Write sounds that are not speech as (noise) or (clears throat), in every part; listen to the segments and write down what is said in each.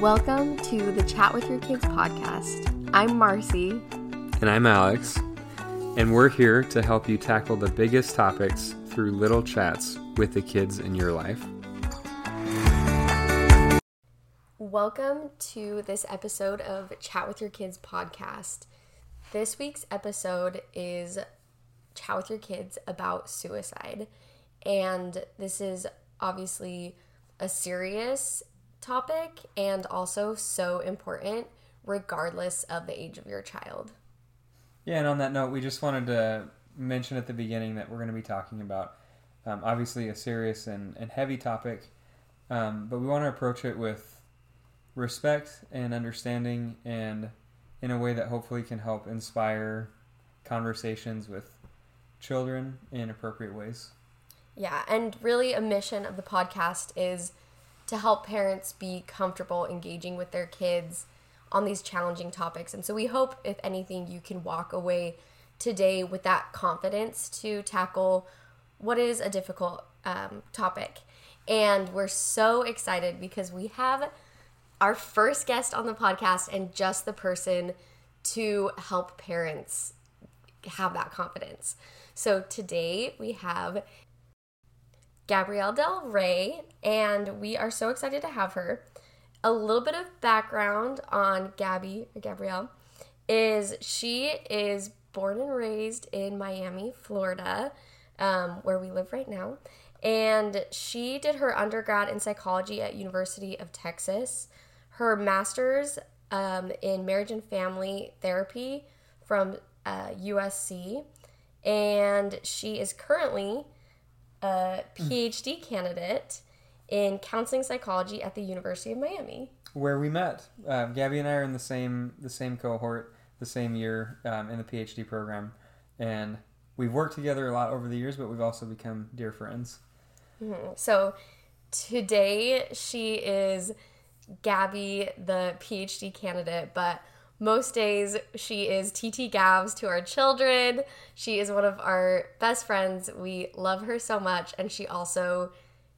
Welcome to the Chat with Your Kids podcast. I'm Marcy. And I'm Alex. And we're here to help you tackle the biggest topics through little chats with the kids in your life. Welcome to this episode of Chat with Your Kids podcast. This week's episode is Chat with Your Kids about suicide. And this is obviously a serious topic and also so important regardless of the age of your child. Yeah, and on that note, we just wanted to mention at the beginning that we're going to be talking about um, obviously a serious and, and heavy topic, um, but we want to approach it with respect and understanding and in a way that hopefully can help inspire conversations with children in appropriate ways. Yeah, and really a mission of the podcast is to help parents be comfortable engaging with their kids on these challenging topics. And so we hope, if anything, you can walk away today with that confidence to tackle what is a difficult um, topic. And we're so excited because we have our first guest on the podcast and just the person to help parents have that confidence. So today we have Gabrielle Del Rey, and we are so excited to have her. A little bit of background on Gaby or Gabrielle is she is born and raised in Miami, Florida, um, where we live right now, and she did her undergrad in psychology at University of Texas, her master's um, in marriage and family therapy from uh, USC, and she is currently a PhD candidate in counseling psychology at the University of Miami. Where we met, uh, Gaby and I are in the same the same cohort, the same year um, in the PhD program, and we've worked together a lot over the years, but we've also become dear friends. Mm-hmm. So today she is Gaby, the PhD candidate, but most days, she is TT Gavs to our children. She is one of our best friends. We love her so much. And she also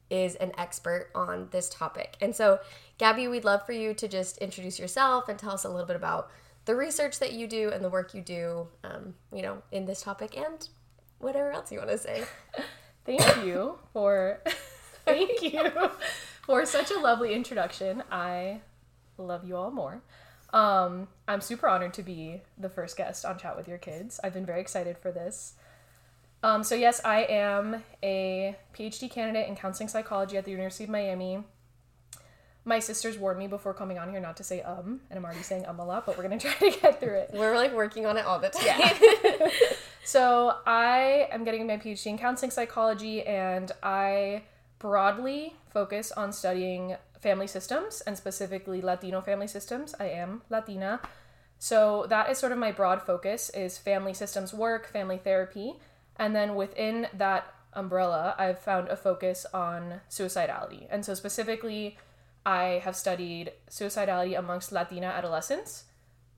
is an expert on this topic. And so, Gaby, we'd love for you to just introduce yourself and tell us a little bit about the research that you do and the work you do, um, you know, in this topic and whatever else you want to say. (laughs) Thank you for (laughs) thank you (laughs) for such a lovely introduction. I love you all more. Um, I'm super honored to be the first guest on Chat with Your Kids. I've been very excited for this. Um, so, yes, I am a PhD candidate in counseling psychology at the University of Miami. My sisters warned me before coming on here not to say um, and I'm already saying um a lot, but we're gonna (laughs) try to get through it. We're like working on it all the time. Yeah. (laughs) so, I am getting my PhD in counseling psychology, and I broadly focus on studying family systems and specifically Latino family systems. I am Latina. So that is sort of my broad focus is family systems work, family therapy, and then within that umbrella, I've found a focus on suicidality. And so specifically, I have studied suicidality amongst Latina adolescents.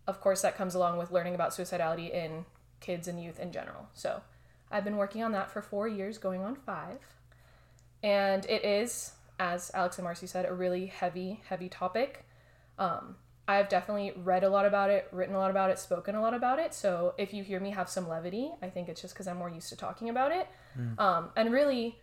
Of course, that comes along with learning about suicidality in kids and youth in general. So, I've been working on that for 4 years, going on 5. And it is as Alex and Marcy said, a really heavy, heavy topic. Um, I've definitely read a lot about it, written a lot about it, spoken a lot about it. So if you hear me have some levity, I think it's just because I'm more used to talking about it. Mm. Um, and really,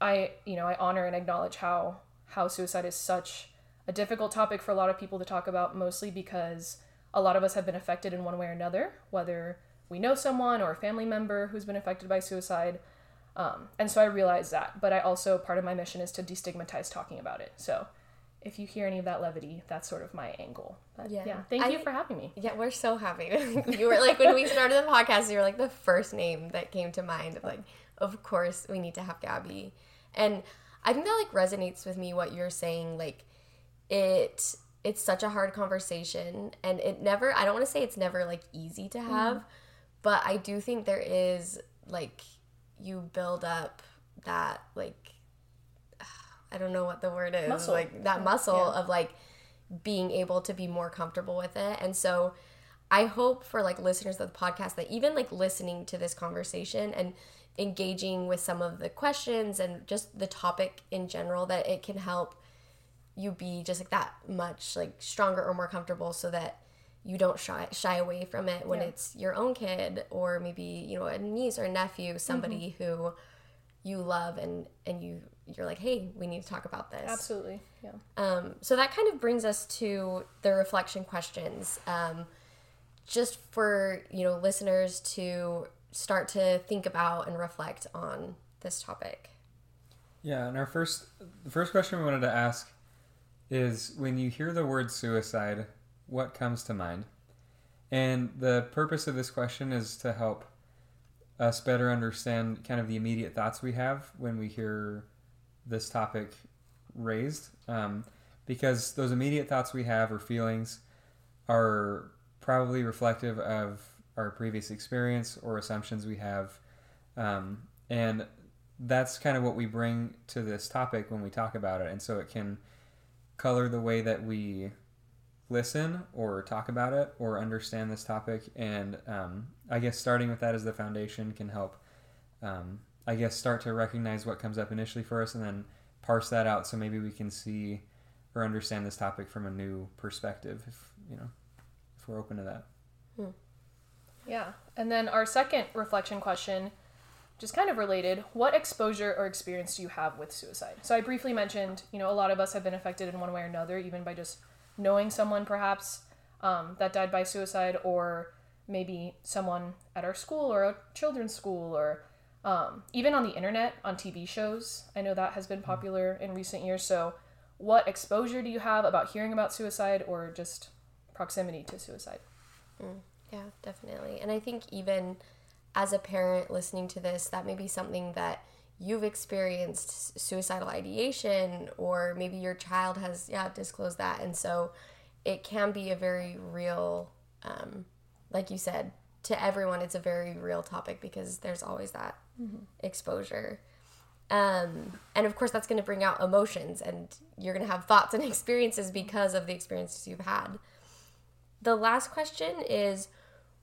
I you know I honor and acknowledge how how suicide is such a difficult topic for a lot of people to talk about, mostly because a lot of us have been affected in one way or another, whether we know someone or a family member who's been affected by suicide. Um, and so I realized that, but I also part of my mission is to destigmatize talking about it. So if you hear any of that levity, that's sort of my angle. But yeah, yeah thank I, you for having me. Yeah, we're so happy. (laughs) you were like when we started the podcast, you were like the first name that came to mind. Of like, of course, we need to have Gaby, and I think that like resonates with me what you're saying. Like, it it's such a hard conversation, and it never. I don't want to say it's never like easy to have, mm. but I do think there is like you build up that like (sighs) I don't know what the word is muscle. like that muscle yeah. of like being able to be more comfortable with it and so I hope for like listeners of the podcast that even like listening to this conversation and engaging with some of the questions and just the topic in general that it can help you be just like that much like stronger or more comfortable so that you don't shy shy away from it when Yeah. it's your own kid or maybe you know a niece or a nephew somebody Mm-hmm. who you love and and you you're like hey we need to talk about this Absolutely. Yeah. um, so that kind of brings us to the reflection questions. Um, just for you know listeners to start to think about and reflect on this topic. Yeah, and our first the first question we wanted to ask is when you hear the word suicide, what comes to mind? And the purpose of this question is to help us better understand kind of the immediate thoughts we have when we hear this topic raised. Um, because those immediate thoughts we have or feelings are probably reflective of our previous experience or assumptions we have. Um, and that's kind of what we bring to this topic when we talk about it. And so it can color the way that we listen or talk about it or understand this topic. And um, I guess starting with that as the foundation can help, um, I guess, start to recognize what comes up initially for us and then parse that out so maybe we can see or understand this topic from a new perspective if, you know, if we're open to that. Yeah. And then our second reflection question, just kind of related, what exposure or experience do you have with suicide? So I briefly mentioned, you know, a lot of us have been affected in one way or another, even by just knowing someone perhaps um, that died by suicide, or maybe someone at our school or a children's school, or um, even on the internet, on TV shows. I know that has been popular in recent years. So, what exposure do you have about hearing about suicide or just proximity to suicide? Yeah, definitely. And I think even as a parent listening to this, that may be something that you've experienced suicidal ideation, or maybe your child has, yeah, disclosed that. And so it can be a very real, um, like you said, to everyone, it's a very real topic because there's always that exposure. Um, and of course, that's going to bring out emotions, and you're going to have thoughts and (laughs) experiences because of the experiences you've had. The last question is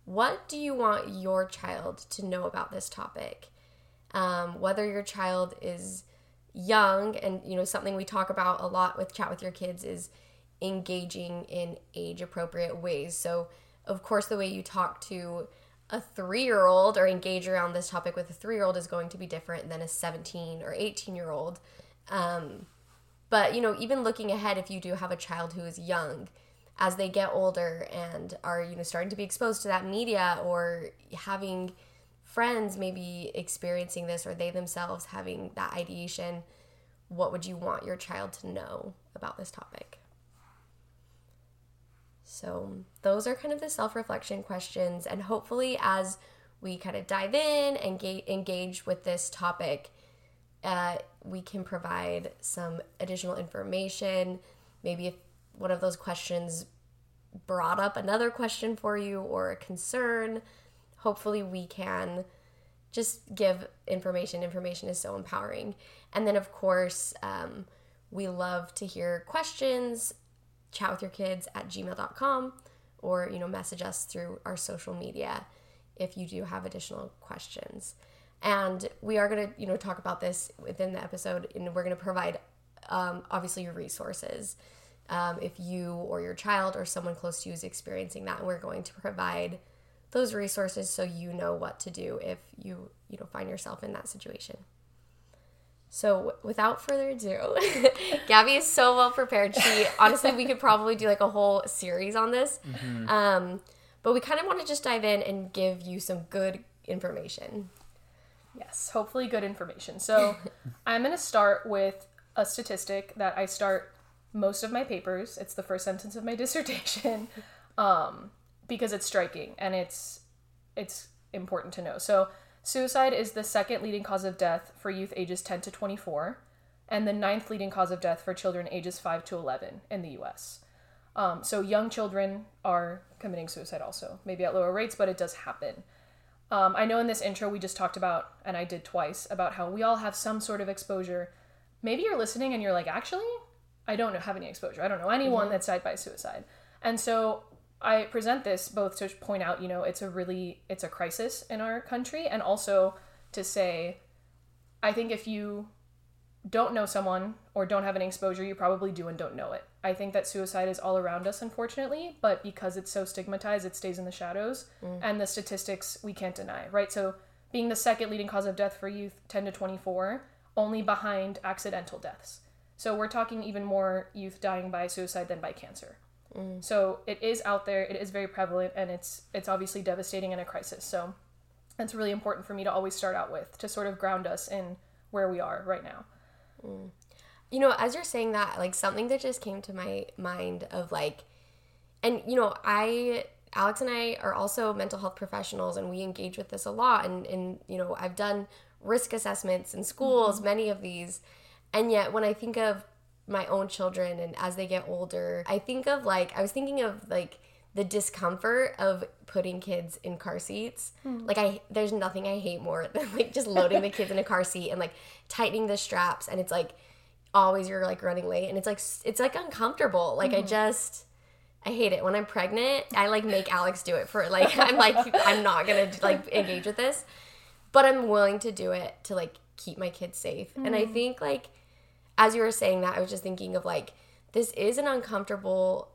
what do you want your child to know about this topic? Um, whether your child is young, and you know, something we talk about a lot with Chat with Your Kids is engaging in age appropriate ways. So, of course, the way you talk to a three year old or engage around this topic with a three year old is going to be different than a 17 or 18 year old. Um, but, you know, even looking ahead, if you do have a child who is young, as they get older and are you know starting to be exposed to that media or having friends maybe experiencing this or they themselves having that ideation what would you want your child to know about this topic? So those are kind of the self-reflection questions and hopefully as we kind of dive in and ga- engage with this topic uh, we can provide some additional information. Maybe if one of those questions brought up another question for you or a concern, hopefully we can just give information. Information is so empowering. And then, of course, um, we love to hear questions. Chat with your kids at gmail.com or, you know, message us through our social media if you do have additional questions. And we are going to, you know, talk about this within the episode and we're going to provide um, obviously your resources um, if you or your child or someone close to you is experiencing that and we're going to provide those resources so you know what to do if you you know find yourself in that situation. So w- without further ado (laughs) gaby is so well prepared. She honestly we could probably do like a whole series on this. Um, but we kind of want to just dive in and give you some good information. Yes, hopefully good information. So (laughs) I'm going to start with a statistic that I start most of my papers. It's the first sentence of my (laughs) dissertation. Um, because it's striking and it's it's important to know. So suicide is the second leading cause of death for youth ages 10 to 24 and the ninth leading cause of death for children ages 5 to 11 in the US. Um, so young children are committing suicide also, maybe at lower rates, but it does happen. Um, I know in this intro we just talked about, and I did twice, about how we all have some sort of exposure. Maybe you're listening and you're like, actually, I don't know, have any exposure. I don't know anyone that's died by suicide. And so I present this both to point out, you know, it's a really it's a crisis in our country, and also to say, I think if you don't know someone or don't have any exposure, you probably do and don't know it. I think that suicide is all around us, unfortunately, but because it's so stigmatized, it stays in the shadows. Mm. And the statistics we can't deny, right? So, being the second leading cause of death for youth 10 to 24, only behind accidental deaths. So, we're talking even more youth dying by suicide than by cancer. Mm. So, it is out there, it is very prevalent, and it's it's obviously devastating in a crisis. So, it's really important for me to always start out with to sort of ground us in where we are right now. Mm. you know, as you're saying that, like something that just came to my mind of like, and you know, I, Alex and I are also mental health professionals and we engage with this a lot. And, and you know, I've done risk assessments in schools, mm-hmm. many of these. And yet, when I think of my own children and as they get older, I think of like, I was thinking of like, the discomfort of putting kids in car seats. Hmm. Like I there's nothing I hate more than (laughs) like just loading the kids in a car seat and like tightening the straps and it's like always you're like running late and it's like it's like uncomfortable. Like I mm-hmm. just I hate it when I'm pregnant. I like make Alex do it for like (laughs) I'm like I'm not going to like engage with this. But I'm willing to do it to like keep my kids safe. And I mm. think like as you were saying that I was just thinking of like this is an uncomfortable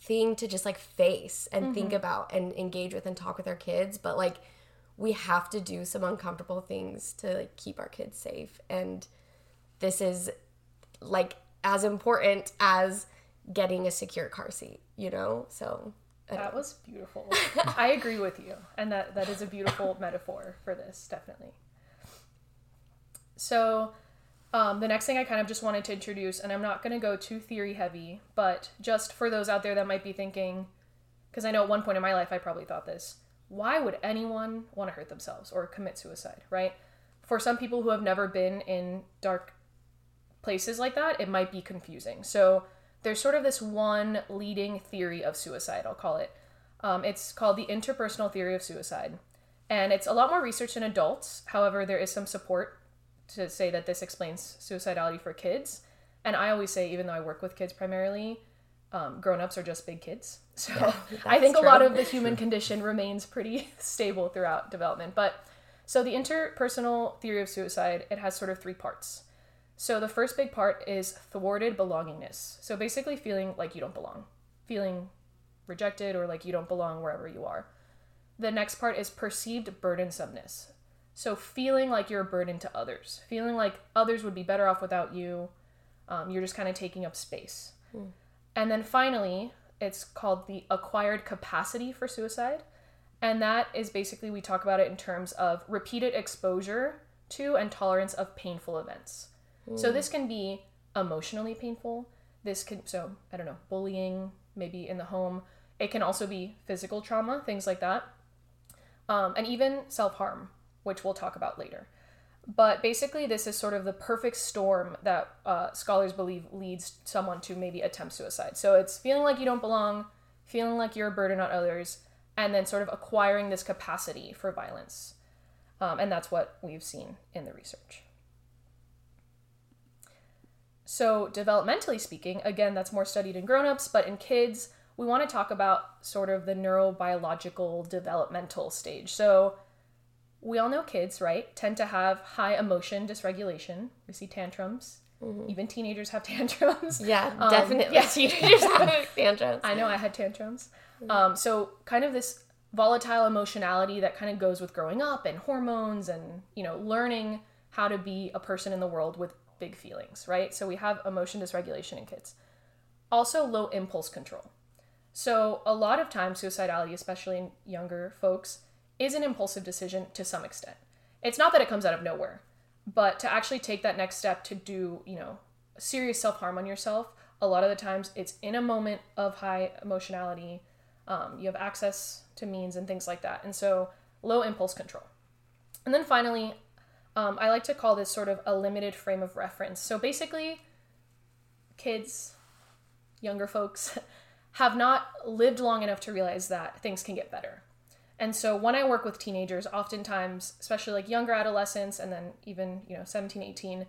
thing to just like face and think mm-hmm. about and engage with and talk with our kids but like we have to do some uncomfortable things to like keep our kids safe and this is like as important as getting a secure car seat you know so That was beautiful. I (laughs) agree with you. And that, that is a beautiful metaphor for this, definitely. So, um, the next thing I kind of just wanted to introduce, and I'm not going to go too theory heavy, but just for those out there that might be thinking, because I know at one point in my life I probably thought this why would anyone want to hurt themselves or commit suicide, right? For some people who have never been in dark places like that, it might be confusing. So there's sort of this one leading theory of suicide, I'll call it. Um, it's called the interpersonal theory of suicide. And it's a lot more research in adults. However, there is some support to say that this explains suicidality for kids. And I always say, even though I work with kids primarily, um, grown ups are just big kids. (laughs) So I that's think a lot of the human condition remains pretty (laughs) stable throughout development. But so the interpersonal theory of suicide, it has sort of three parts. So the first big part is thwarted belongingness. So basically feeling like you don't belong, feeling rejected or like you don't belong wherever you are. The next part is perceived burdensomeness. So feeling like you're a burden to others, feeling like others would be better off without you. Um, you're just kind of taking up space. And then finally, it's called the acquired capacity for suicide. And that is basically, we talk about it in terms of repeated exposure to and tolerance of painful events. So this can be emotionally painful. This can, so I don't know, bullying, maybe in the home. It can also be physical trauma, things like that. Um, and even self harm, which we'll talk about later. But basically, this is sort of the perfect storm that uh, scholars believe leads someone to maybe attempt suicide. So it's feeling like you don't belong, feeling like you're a burden on others, and then sort of acquiring this capacity for violence. Um, and that's what we've seen in the research. So, developmentally speaking, again, that's more studied in grown-ups, but in kids, we want to talk about sort of the neurobiological developmental stage. So, we all know kids, right, tend to have high emotion dysregulation. We see tantrums. Even teenagers have (laughs) tantrums. yeah Um, definitely yeah. teenagers (laughs) have tantrums I know I had tantrums. Um, so kind of this volatile emotionality that kind of goes with growing up and hormones and you know learning how to be a person in the world with big feelings, right? So we have emotion dysregulation in kids. Also low impulse control. So a lot of times suicidality, especially in younger folks, is an impulsive decision to some extent. It's not that it comes out of nowhere, but to actually take that next step to do, you know, serious self-harm on yourself, a lot of the times it's in a moment of high emotionality. Um, you have access to means and things like that. And so low impulse control. And then finally, um, I like to call this sort of a limited frame of reference. So basically, kids, younger folks, (laughs) have not lived long enough to realize that things can get better. And so when I work with teenagers, oftentimes, especially like younger adolescents and then even, you know, 17, 18,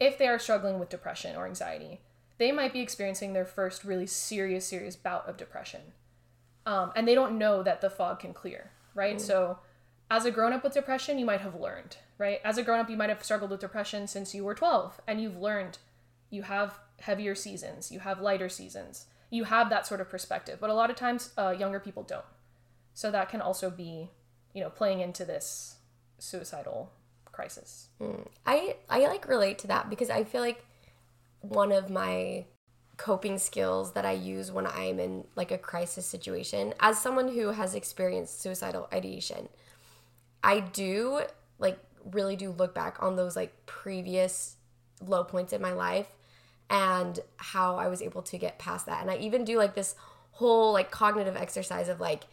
if they are struggling with depression or anxiety, they might be experiencing their first really serious, serious bout of depression. Um, and they don't know that the fog can clear, right? So as a grown up with depression, you might have learned. right? As a grown up, you might have struggled with depression since you were 12 and you've learned you have heavier seasons, you have lighter seasons, you have that sort of perspective. But a lot of times, uh, younger people don't. So that can also be, you know, playing into this suicidal crisis. Hmm. I I like relate to that because I feel like one of my coping skills that I use when I'm in like a crisis situation as someone who has experienced suicidal ideation I do like really do look back on those like previous low points in my life and how I was able to get past that and I even do like this whole like cognitive exercise of like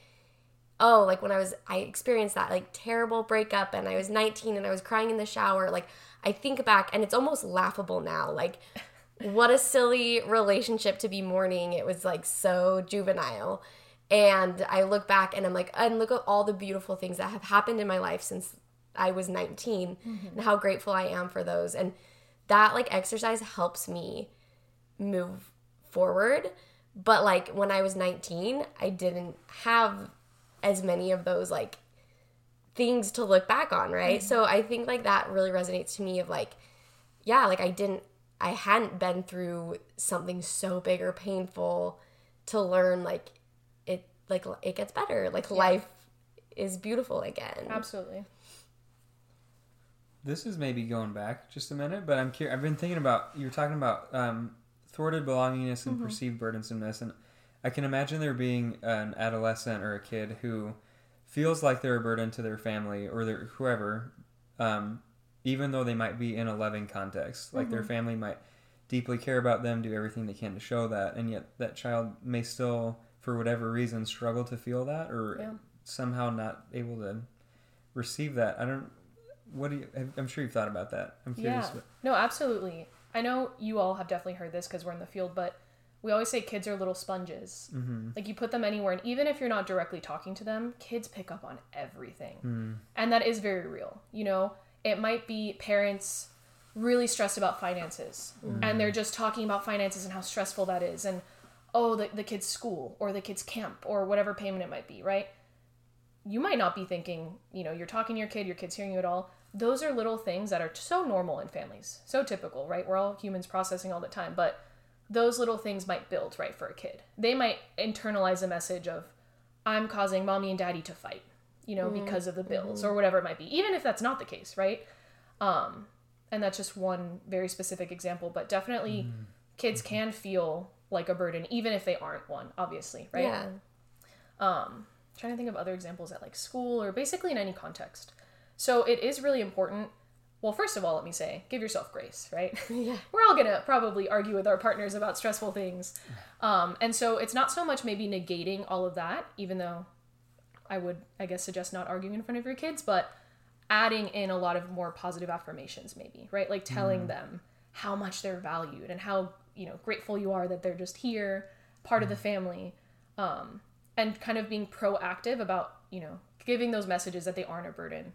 oh like when i was i experienced that like terrible breakup and i was 19 and i was crying in the shower like i think back and it's almost laughable now like (laughs) what a silly relationship to be mourning. It was like so juvenile. And i look back and i'm like and look at all the beautiful things that have happened in my life since i was 19 mm-hmm. and how grateful i am for those. And that like exercise helps me move forward. But like when i was 19 i didn't have as many of those like things to look back on right? So i think like that really resonates to me of like yeah like i didn't i hadn't been through something so big or painful to learn like it like it gets better. Like life is beautiful again. Absolutely. This is maybe going back just a minute, but I'm curious. I've been thinking about you were talking about um, thwarted belongingness and perceived burdensomeness, and I can imagine there being an adolescent or a kid who feels like they're a burden to their family or their whoever, um, even though they might be in a loving context. Like their family might deeply care about them, do everything they can to show that, and yet that child may still, for whatever reason, struggle to feel that or Yeah. somehow not able to receive that. I don't. What do you? I'm sure you've thought about that. I'm curious. Yeah. What, No, absolutely. I know you all have definitely heard this because we're in the field, but we always say kids are little sponges. mm-hmm. Like you put them anywhere, and even if you're not directly talking to them, kids pick up on everything. Mm. And that is very real. You know, it might be parents really stressed about finances and they're just talking about finances and how stressful that is. And oh, the, the kid's school or the kid's camp or whatever payment it might be, right? You might not be thinking, you know, you're talking to your kid, your kid's hearing you at all. Those are little things that are so normal in families, so typical, right? We're all humans processing all the time, but those little things might build, right, for a kid. They might internalize a message of, I'm causing mommy and daddy to fight, you know, because of the bills or whatever it might be, even if that's not the case, right? Um, and that's just one very specific example, but definitely kids can feel like a burden, even if they aren't one, obviously, right? yeah um trying to think of other examples at like school or basically in any context so it is really important well first of all let me say give yourself grace right? (laughs) Yeah. (laughs) We're all gonna probably argue with our partners about stressful things. (sighs) Um and so it's not so much maybe negating all of that even though i would i guess suggest not arguing in front of your kids but adding in a lot of more positive affirmations maybe right? Like telling them how much they're valued and how you know grateful you are that they're just here part of the family. Um, and kind of being proactive about you know giving those messages that they aren't a burden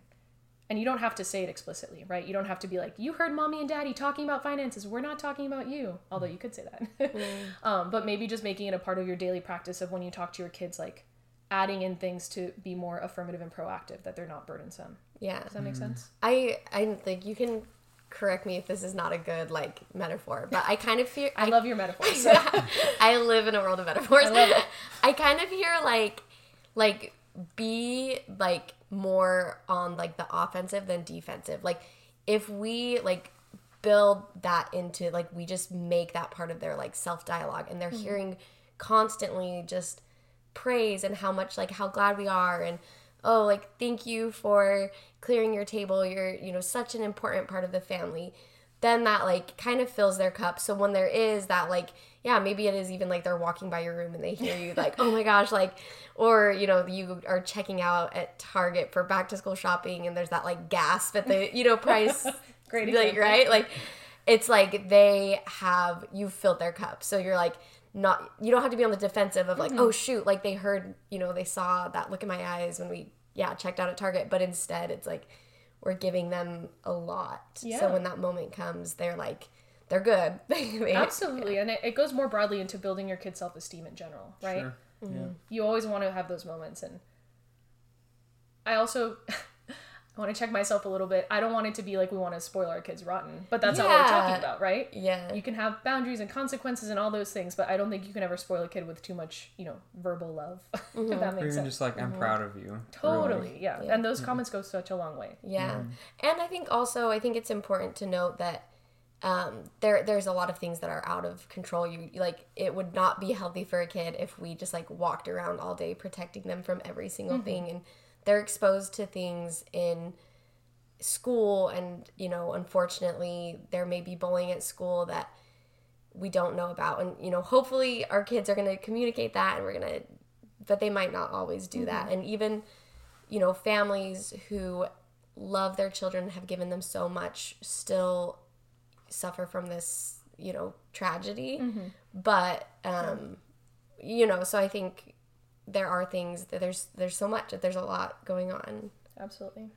and you don't have to say it explicitly right? You don't have to be like you heard mommy and daddy talking about finances. We're not talking about you. Although you could say that. (laughs) Um, but maybe just making it a part of your daily practice of when you talk to your kids like adding in things to be more affirmative and proactive that they're not burdensome. Yeah. Does that make sense? I i think you can correct me if this is not a good like metaphor but i kind of fear (laughs) i love your metaphors (laughs) I live in a world of metaphors. I love it. I kind of hear like like be like more on like the offensive than defensive. Like if we like build that into like we just make that part of their like self dialogue and they're mm-hmm. hearing constantly just praise and how much like how glad we are and oh like thank you for clearing your table. You're you know such an important part of the family then that like kind of fills their cup so when there is that like yeah maybe it is even like they're walking by your room and they hear you like (laughs) oh my gosh like or you know you are checking out at target for back to school shopping and there's that like gasp at the you know (laughs) price (laughs) Great like example. right like it's like they have you've filled their cup so you're like not you don't have to be on the defensive of like Mm-hmm. oh shoot like they heard you know they saw that look in my eyes when we yeah checked out at target but instead it's like we're giving them a lot. Yeah. so when that moment comes they're like they're good. (laughs) They- absolutely. And it, it goes more broadly into building your kids self-esteem in general right? Sure. Yeah. Mm-hmm. you always want to have those moments. And i also (laughs) I want to check myself a little bit. I don't want it to be like we want to spoil our kids rotten, but that's not what we're talking about, right? Yeah. You can have boundaries and consequences and all those things, but I don't think you can ever spoil a kid with too much, you know, verbal love. (laughs) if mm-hmm. that Or even sense. just like, I'm mm-hmm. proud of you. Totally, yeah. Yeah. And those mm-hmm. comments go such a long way. Yeah. And I think also I think it's important to note that um, there there's a lot of things that are out of control. You like it would not be healthy for a kid if we just like walked around all day protecting them from every single thing and they're exposed to things in school and you know unfortunately there may be bullying at school that we don't know about. And you know hopefully our kids are going to communicate that and we're going to but they might not always do that. And even you know families who love their children have given them so much still suffer from this you know tragedy. But um you know so i think there are things that there's there's so much that there's a lot going on Absolutely.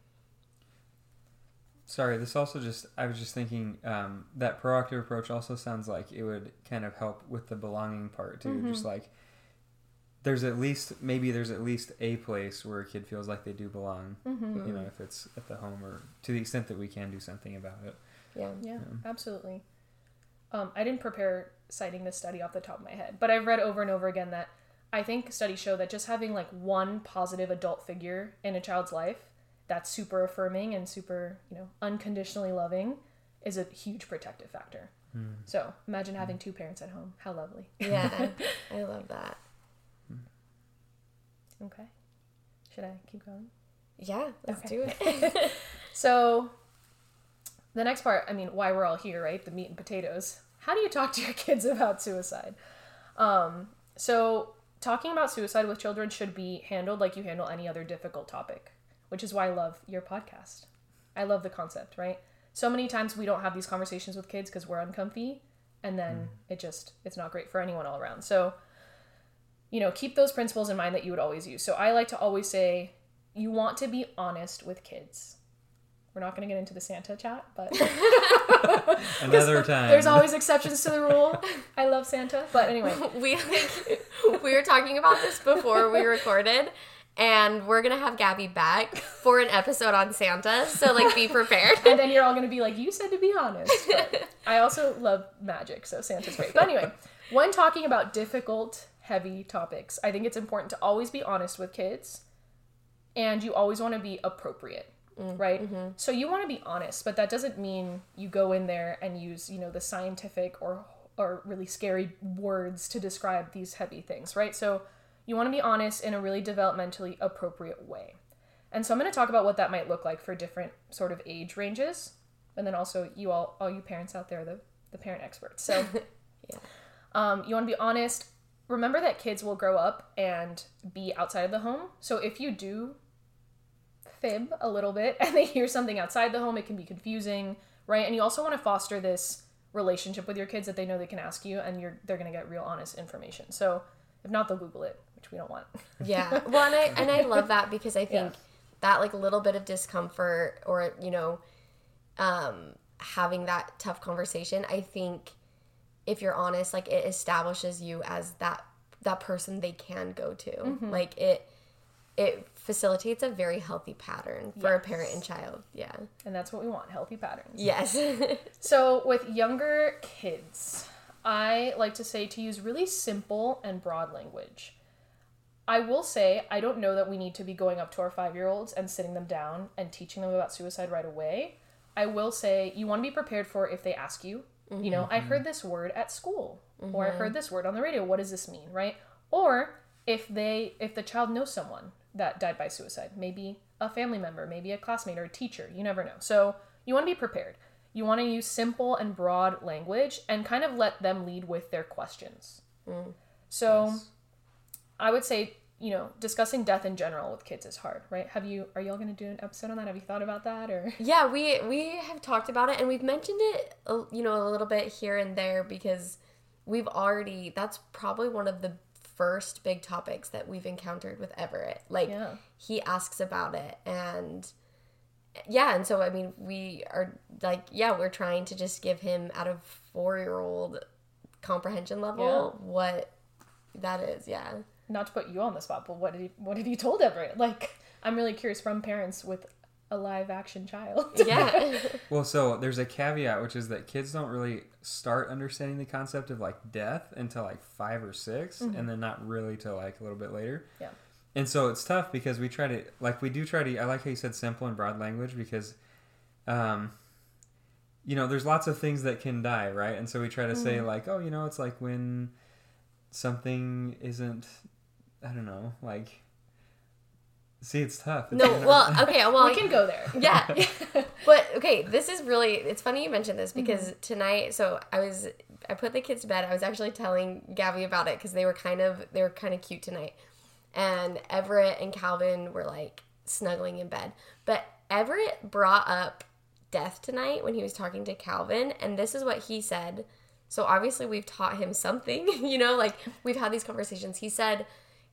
Sorry, this also just, I was just thinking um, that proactive approach also sounds like it would kind of help with the belonging part too. Just like, there's at least, maybe there's at least a place where a kid feels like they do belong. You know, if it's at the home or to the extent that we can do something about it. yeah Yeah, absolutely. Um, I didn't prepare citing this study off the top of my head, but I've read over and over again that I think studies show that just having like one positive adult figure in a child's life that's super affirming and super, you know, unconditionally loving is a huge protective factor. So imagine having two parents at home. How lovely. yeah (laughs) i love that Okay. Should I keep going? yeah let's Okay. do it (laughs) (laughs) So, the next part, I mean, why we're all here, right? The meat and potatoes. How do you talk to your kids about suicide? Um, so, talking about suicide with children should be handled like you handle any other difficult topic, which is why I love your podcast. I love the concept, right? So many times we don't have these conversations with kids because we're uncomfy, and then mm. it just it's not great for anyone all around. So, you know, keep those principles in mind that you would always use. So, I like to always say, you want to be honest with kids. We're not going to get into the Santa chat, but (laughs) (laughs) Another time. there's always exceptions to the rule. I love Santa, but anyway, (laughs) we like we were talking about this before we recorded and we're gonna have gaby back for an episode on santa so like be prepared and then you're all going to be like, "You said to be honest." But I also love magic, so Santa's great. But anyway, when talking about difficult, heavy topics, I think it's important to always be honest with kids, and you always want to be appropriate. Right? So you want to be honest, but that doesn't mean you go in there and use, you know, the scientific or or really scary words to describe these heavy things, right? So you want to be honest in a really developmentally appropriate way. And so I'm going to talk about what that might look like for different sort of age ranges. And then also you all all you parents out there, the the parent experts. So (laughs) Yeah. um, you want to be honest. Remember that kids will grow up and be outside of the home. So if you do fib a little bit (laughs) and they hear something outside the home, it can be confusing, right? And you also want to foster this relationship with your kids that they know they can ask you and you're they're going to get real honest information. So if not they'll google it, which we don't want. (laughs) yeah well and i and i love that because i think Yeah. that like little bit of discomfort or you know um having that tough conversation i think if you're honest like it establishes you as that that person they can go to Mm-hmm. like it it facilitates a very healthy pattern for a parent and child yeah and that's what we want, healthy patterns. yes (laughs) So, with younger kids, I like to say to use really simple and broad language. I will say, I don't know that we need to be going up to our five year olds and sitting them down and teaching them about suicide right away. I will say, you want to be prepared for if they ask you, you know, I mm-hmm. heard this word at school, or I heard mm-hmm. this word on the radio. What does this mean, right? Or if they, if the child knows someone that died by suicide, maybe a family member, maybe a classmate or a teacher, you never know. So, you want to be prepared. You want to use simple and broad language and kind of let them lead with their questions. So I would say, you know, discussing death in general with kids is hard, right? Have you are y'all going to do an episode on that? Have you thought about that or (laughs) Yeah, we we have talked about it and we've mentioned it, uh, you know, a little bit here and there because we've already. That's probably one of the first big topics that we've encountered with Everett. Like Yeah. he asks about it and yeah, and so I mean, we are like, yeah, we're trying to just give him out of four year old comprehension level what that is. Yeah. not to put you on the spot, but what did you, what have you told Everett? Like I'm really curious from parents with a live action child. (laughs) yeah. (laughs) Well, so there's a caveat, which is that kids don't really start understanding the concept of like death until like five or 6 and then not really till like a little bit later. Mm-hmm. Yeah. And so it's tough because we try to like we do try to. I like how you said simple and broad language because, um, you know, there's lots of things that can die, right? And so we try to Mm-hmm. say like, oh, you know, it's like when something isn't, I don't know, like. See, it's tough. It's, no, you know- well, okay, well, (laughs) we can go there. (laughs) yeah. (laughs) but okay, this is really it's funny you mentioned this because Mm-hmm. tonight so I was I put the kids to bed. I was actually telling Gaby about it cuz they were kind of they were kind of cute tonight. And Everett and Calvin were like snuggling in bed. But Everett brought up death tonight when he was talking to Calvin and this is what he said. So obviously we've taught him something, you know, like we've had these conversations. He said,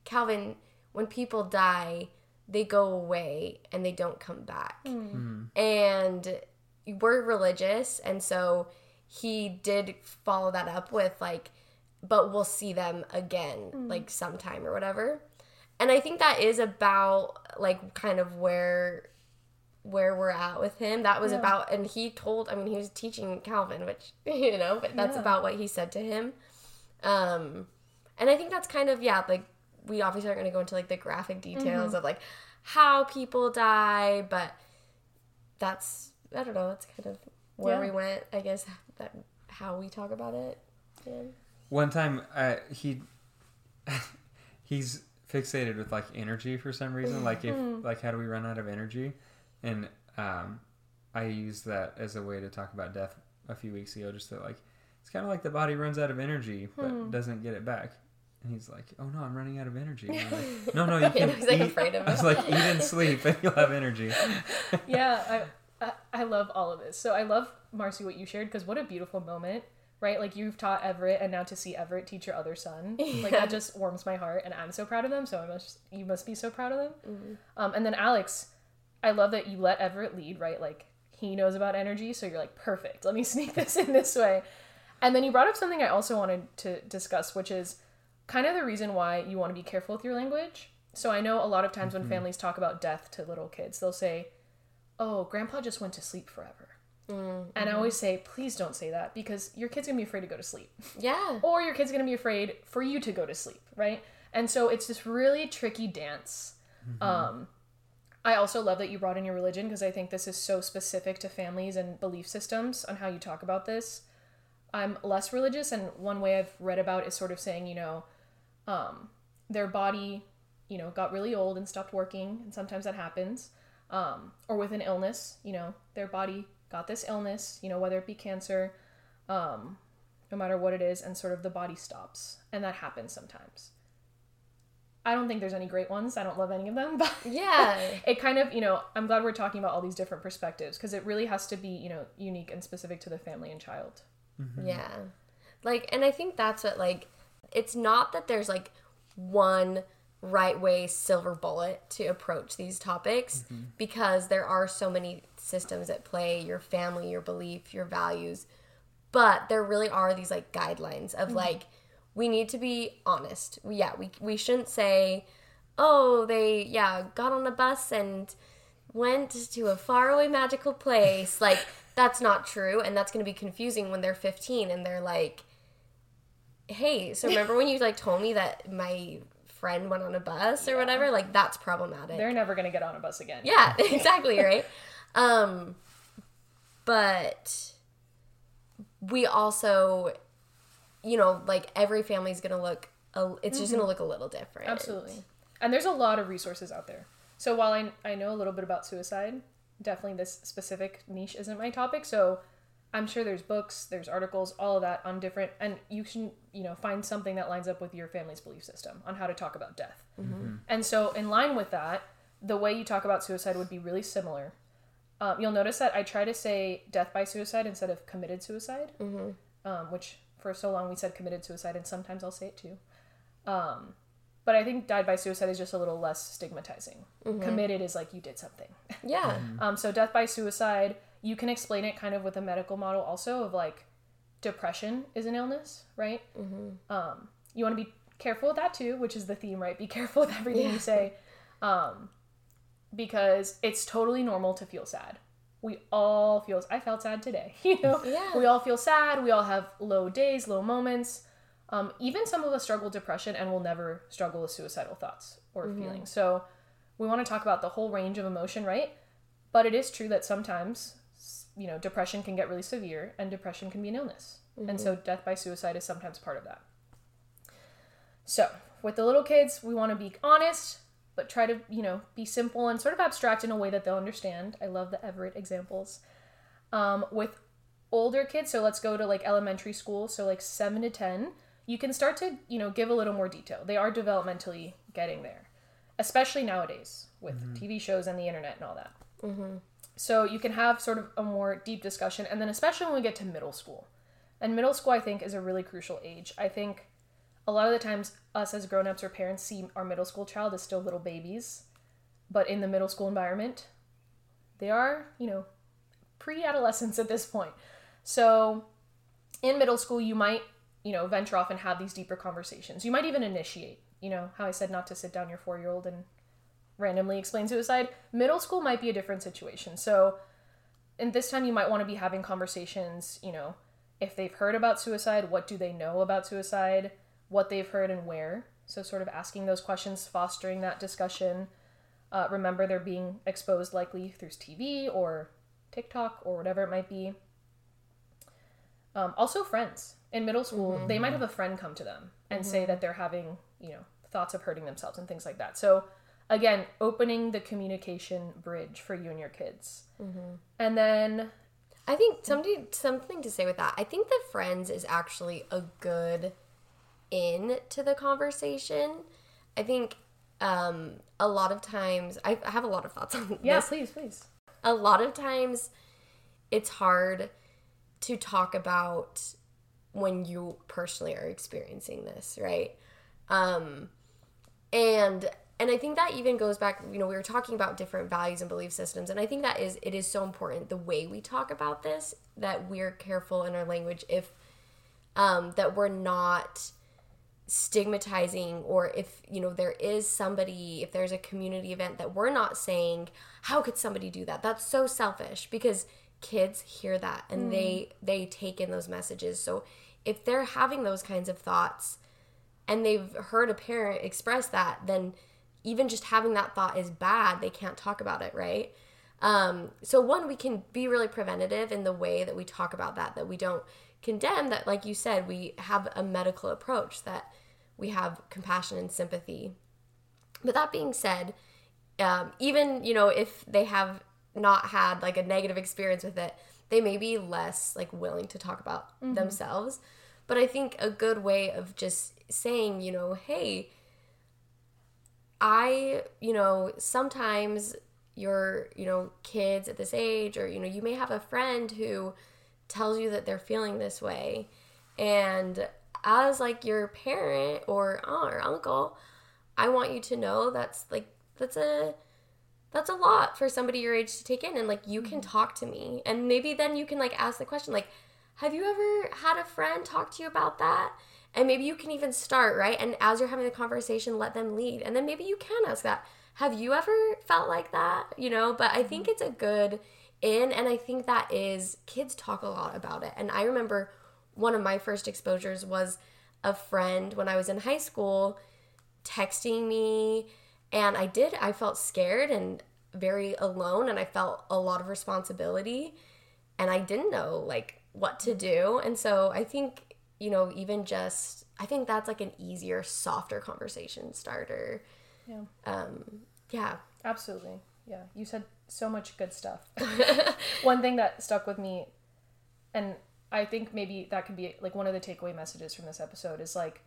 "Calvin, when people die, they go away and they don't come back." Hmm. Hmm. and we're religious and so he did follow that up with like but we'll see them again hmm. like sometime or whatever and i think that is about like kind of where where we're at with him that was Yeah. about and he told i mean he was teaching calvin which (laughs) you know but that's Yeah. about what he said to him um and i think that's kind of yeah like we obviously aren't going to go into like the graphic details of like how people die but that's I don't know. That's kind of where Yeah. we went. I guess that how we talk about it. Yeah. One time, uh, he (laughs) he's fixated with like energy for some reason. Like if like how do we run out of energy? And um, I used that as a way to talk about death a few weeks ago. Just that like it's kind of like the body runs out of energy but doesn't get it back. And he's like, "Oh no, I'm running out of energy." Like, (laughs) "No, no, you (laughs) can He's, like, eat." afraid of it. I was like, "Eat and sleep, and you'll have energy." (laughs) yeah, I, I I love all of this. So I love Marcy what you shared because what a beautiful moment, right? Like you've taught Everett, and now to see Everett teach your other son, like that just warms my heart, and I'm so proud of them. So I must you must be so proud of them. Mm-hmm. Um, and then Alex, I love that you let Everett lead, right? Like he knows about energy, so you're like perfect. Let me sneak this in this way. And then you brought up something I also wanted to discuss, which is kind of the reason why you want to be careful with your language. So I know a lot of times when mm-hmm. families talk about death to little kids, they'll say, "Oh, grandpa just went to sleep forever." Mm-hmm. And I always say, "Please don't say that because your kid's going to be afraid to go to sleep." Yeah. (laughs) or your kid's going to be afraid for you to go to sleep, right? And so it's this really tricky dance. Mm-hmm. Um, I also love that you brought in your religion because I think this is so specific to families and belief systems on how you talk about this. I'm less religious, and one way I've read about is sort of saying, you know, um, their body, you know, got really old and stopped working, and sometimes that happens. Um, or with an illness, you know, their body got this illness, you know, whether it be cancer, um, no matter what it is, and sort of the body stops. And that happens sometimes. I don't think there's any great ones. I don't love any of them, (laughs) but Yeah. it kind of, you know, I'm glad we're talking about all these different perspectives because it really has to be, you know, unique and specific to the family and child. Yeah. Like, and I think that's what, like, it's not that there's like one right way silver bullet to approach these topics mm-hmm. because there are so many systems at play your family, your belief, your values. But there really are these like guidelines of mm-hmm. like, we need to be honest. Yeah, we, we shouldn't say, oh, they, yeah, got on a bus and went to a faraway magical place. Like, that's not true. And that's going to be confusing when they're 15 and they're like, hey, so remember when you like told me that my friend went on a bus or whatever? Like, that's problematic. They're never going to get on a bus again. Yeah, (laughs) exactly, right? Um but we also you know, like every family's going to look a, it's just going to look a little different. Absolutely. And there's a lot of resources out there. So while I, I know a little bit about suicide, definitely this specific niche isn't my topic. So I'm sure there's books, there's articles, all of that on different, and you can, you know, find something that lines up with your family's belief system on how to talk about death. And so, in line with that, the way you talk about suicide would be really similar. Um, you'll notice that I try to say death by suicide instead of committed suicide, um, which for so long we said committed suicide, and sometimes I'll say it too. Um, but I think died by suicide is just a little less stigmatizing. Committed is like you did something. Yeah. (laughs) Um, so death by suicide, you can explain it kind of with a medical model also of like depression is an illness, right? Um, you want to be careful with that too, which is the theme, right? Be careful with everything you say. Um, because it's totally normal to feel sad. We all feel I felt sad today, (laughs) you know. Yeah. We all feel sad, we all have low days, low moments. Um, even some of us struggle with depression and will never struggle with suicidal thoughts or feelings. So we want to talk about the whole range of emotion, right? But it is true that sometimes, you know, depression can get really severe and depression can be an illness. And so mm-hmm. death by suicide is sometimes part of that. So, with the little kids, we want to be honest, but try to, you know, be simple and sort of abstract in a way that they'll understand. I love the Everett examples. Um, with older kids, so let's go to like elementary school, so like 7 to 10, you can start to, you know, give a little more detail. They are developmentally getting there, especially nowadays with mm-hmm. TV shows and the internet and all that. Mm-hmm. So you can have sort of a more deep discussion, and then especially when we get to middle school. And middle school, I think, is a really crucial age. I think a lot of the times, us as grown-ups or parents see our middle school child as still little babies, but in the middle school environment, they are, you know, pre-adolescents at this point. So in middle school, you might, you know, venture off and have these deeper conversations. You might even initiate. You know, how I said not to sit down your four-year-old and randomly explain suicide. Middle school might be a different situation. So, in this time, you might want to be having conversations, you know, if they've heard about suicide, what do they know about suicide, what they've heard and where. So, sort of asking those questions, fostering that discussion. Uh, remember, they're being exposed likely through TV or TikTok or whatever it might be. Um, also, friends. In middle school, they might have a friend come to them and say that they're having, you know, thoughts of hurting themselves and things like that. So, again, opening the communication bridge for you and your kids. And then, I think somebody something to say with that. I think the friends is actually a good in to the conversation. I think um, a lot of times I, I have a lot of thoughts on yeah, this. please, please. A lot of times it's hard to talk about when you personally are experiencing this, right? Um, and and I think that even goes back. You know, we were talking about different values and belief systems, and I think that is it is so important the way we talk about this that we're careful in our language if um, that we're not stigmatizing or if you know there is somebody if there's a community event that we're not saying how could somebody do that that's so selfish because kids hear that and they they take in those messages so if they're having those kinds of thoughts and they've heard a parent express that then even just having that thought is bad they can't talk about it right? Um, so one we can be really preventative in the way that we talk about that that we don't condemn that like you said we have a medical approach that we have compassion and sympathy. But that being said um, even you know if they have not had like a negative experience with it they may be less like willing to talk about themselves. But i think a good way of just saying you know hey i you know sometimes your you know kids at this age or you know you may have a friend who tells you that they're feeling this way. And as like your parent or aunt or uncle i want you to know that's like that's a that's a lot for somebody your age to take in and like you can mm-hmm. talk to me. And maybe then you can like ask the question like have you ever had a friend talk to you about that and maybe you can even start right? And as you're having the conversation let them lead. And then maybe you can ask that. Have you ever felt like that? You know but i think mm-hmm. it's a good in and i think that is kids talk a lot about it. And i remember one of my first exposures was a friend when i was in high school texting me and i did i felt scared and very alone and i felt a lot of responsibility and i didn't know like what to mm-hmm. do. And so i think you know even just i think that's like an easier softer conversation starter Yeah. um yeah Absolutely. Yeah. You said so much good stuff. (laughs) one thing that stuck with me, and I think maybe that could be like one of the takeaway messages from this episode is like,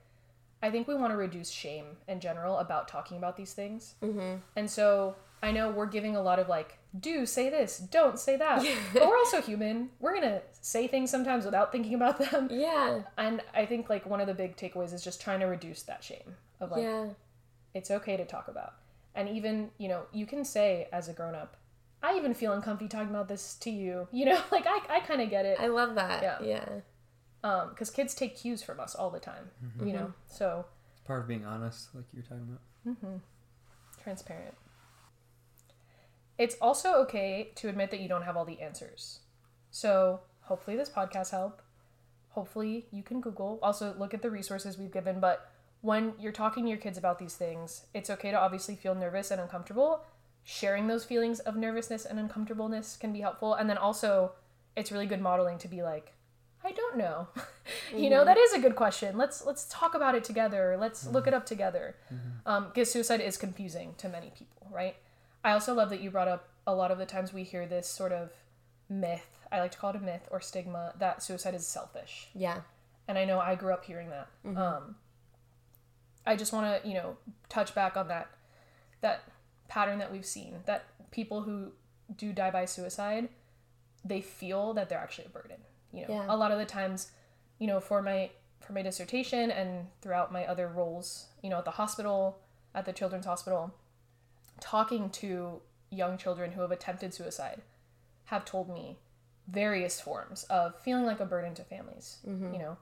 I think we want to reduce shame in general about talking about these things. Mm-hmm. And so I know we're giving a lot of like, do say this, don't say that. (laughs) but we're also human. We're going to say things sometimes without thinking about them. yeah And I think like one of the big takeaways is just trying to reduce that shame of like, yeah it's okay to talk about. And even, you know, you can say as a grown up, I even feel uncomfy talking about this to you. (laughs) You know, like I, I kind of get it. i love that Yeah. yeah Um, because kids take cues from us all the time, you know, so It's part of being honest, like you were talking about. Mm-hmm. Transparent. It's also okay to admit that you don't have all the answers. So hopefully this podcast helped. Hopefully you can Google. Also look at the resources we've given. But when you're talking to your kids about these things, it's okay to obviously feel nervous and uncomfortable. Sharing those feelings of nervousness and uncomfortableness can be helpful. And then also, it's really good modeling to be like, I don't know. (laughs) you know, mm-hmm. that is a good question. Let's let's talk about it together. Let's look mm-hmm. it up together. Mm-hmm. Um, because suicide is confusing to many people, right? I also love that you brought up a lot of the times we hear this sort of myth. I like to call it a myth or stigma that suicide is selfish. Yeah. And I know I grew up hearing that. Um, I just want to, you know, touch back on that that pattern that we've seen that people who do die by suicide, they feel that they're actually a burden. You know, Yeah. a lot of the times, you know, for my for my dissertation and throughout my other roles, you know, at the hospital, at the children's hospital, talking to young children who have attempted suicide have told me various forms of feeling like a burden to families. Mm-hmm. You know,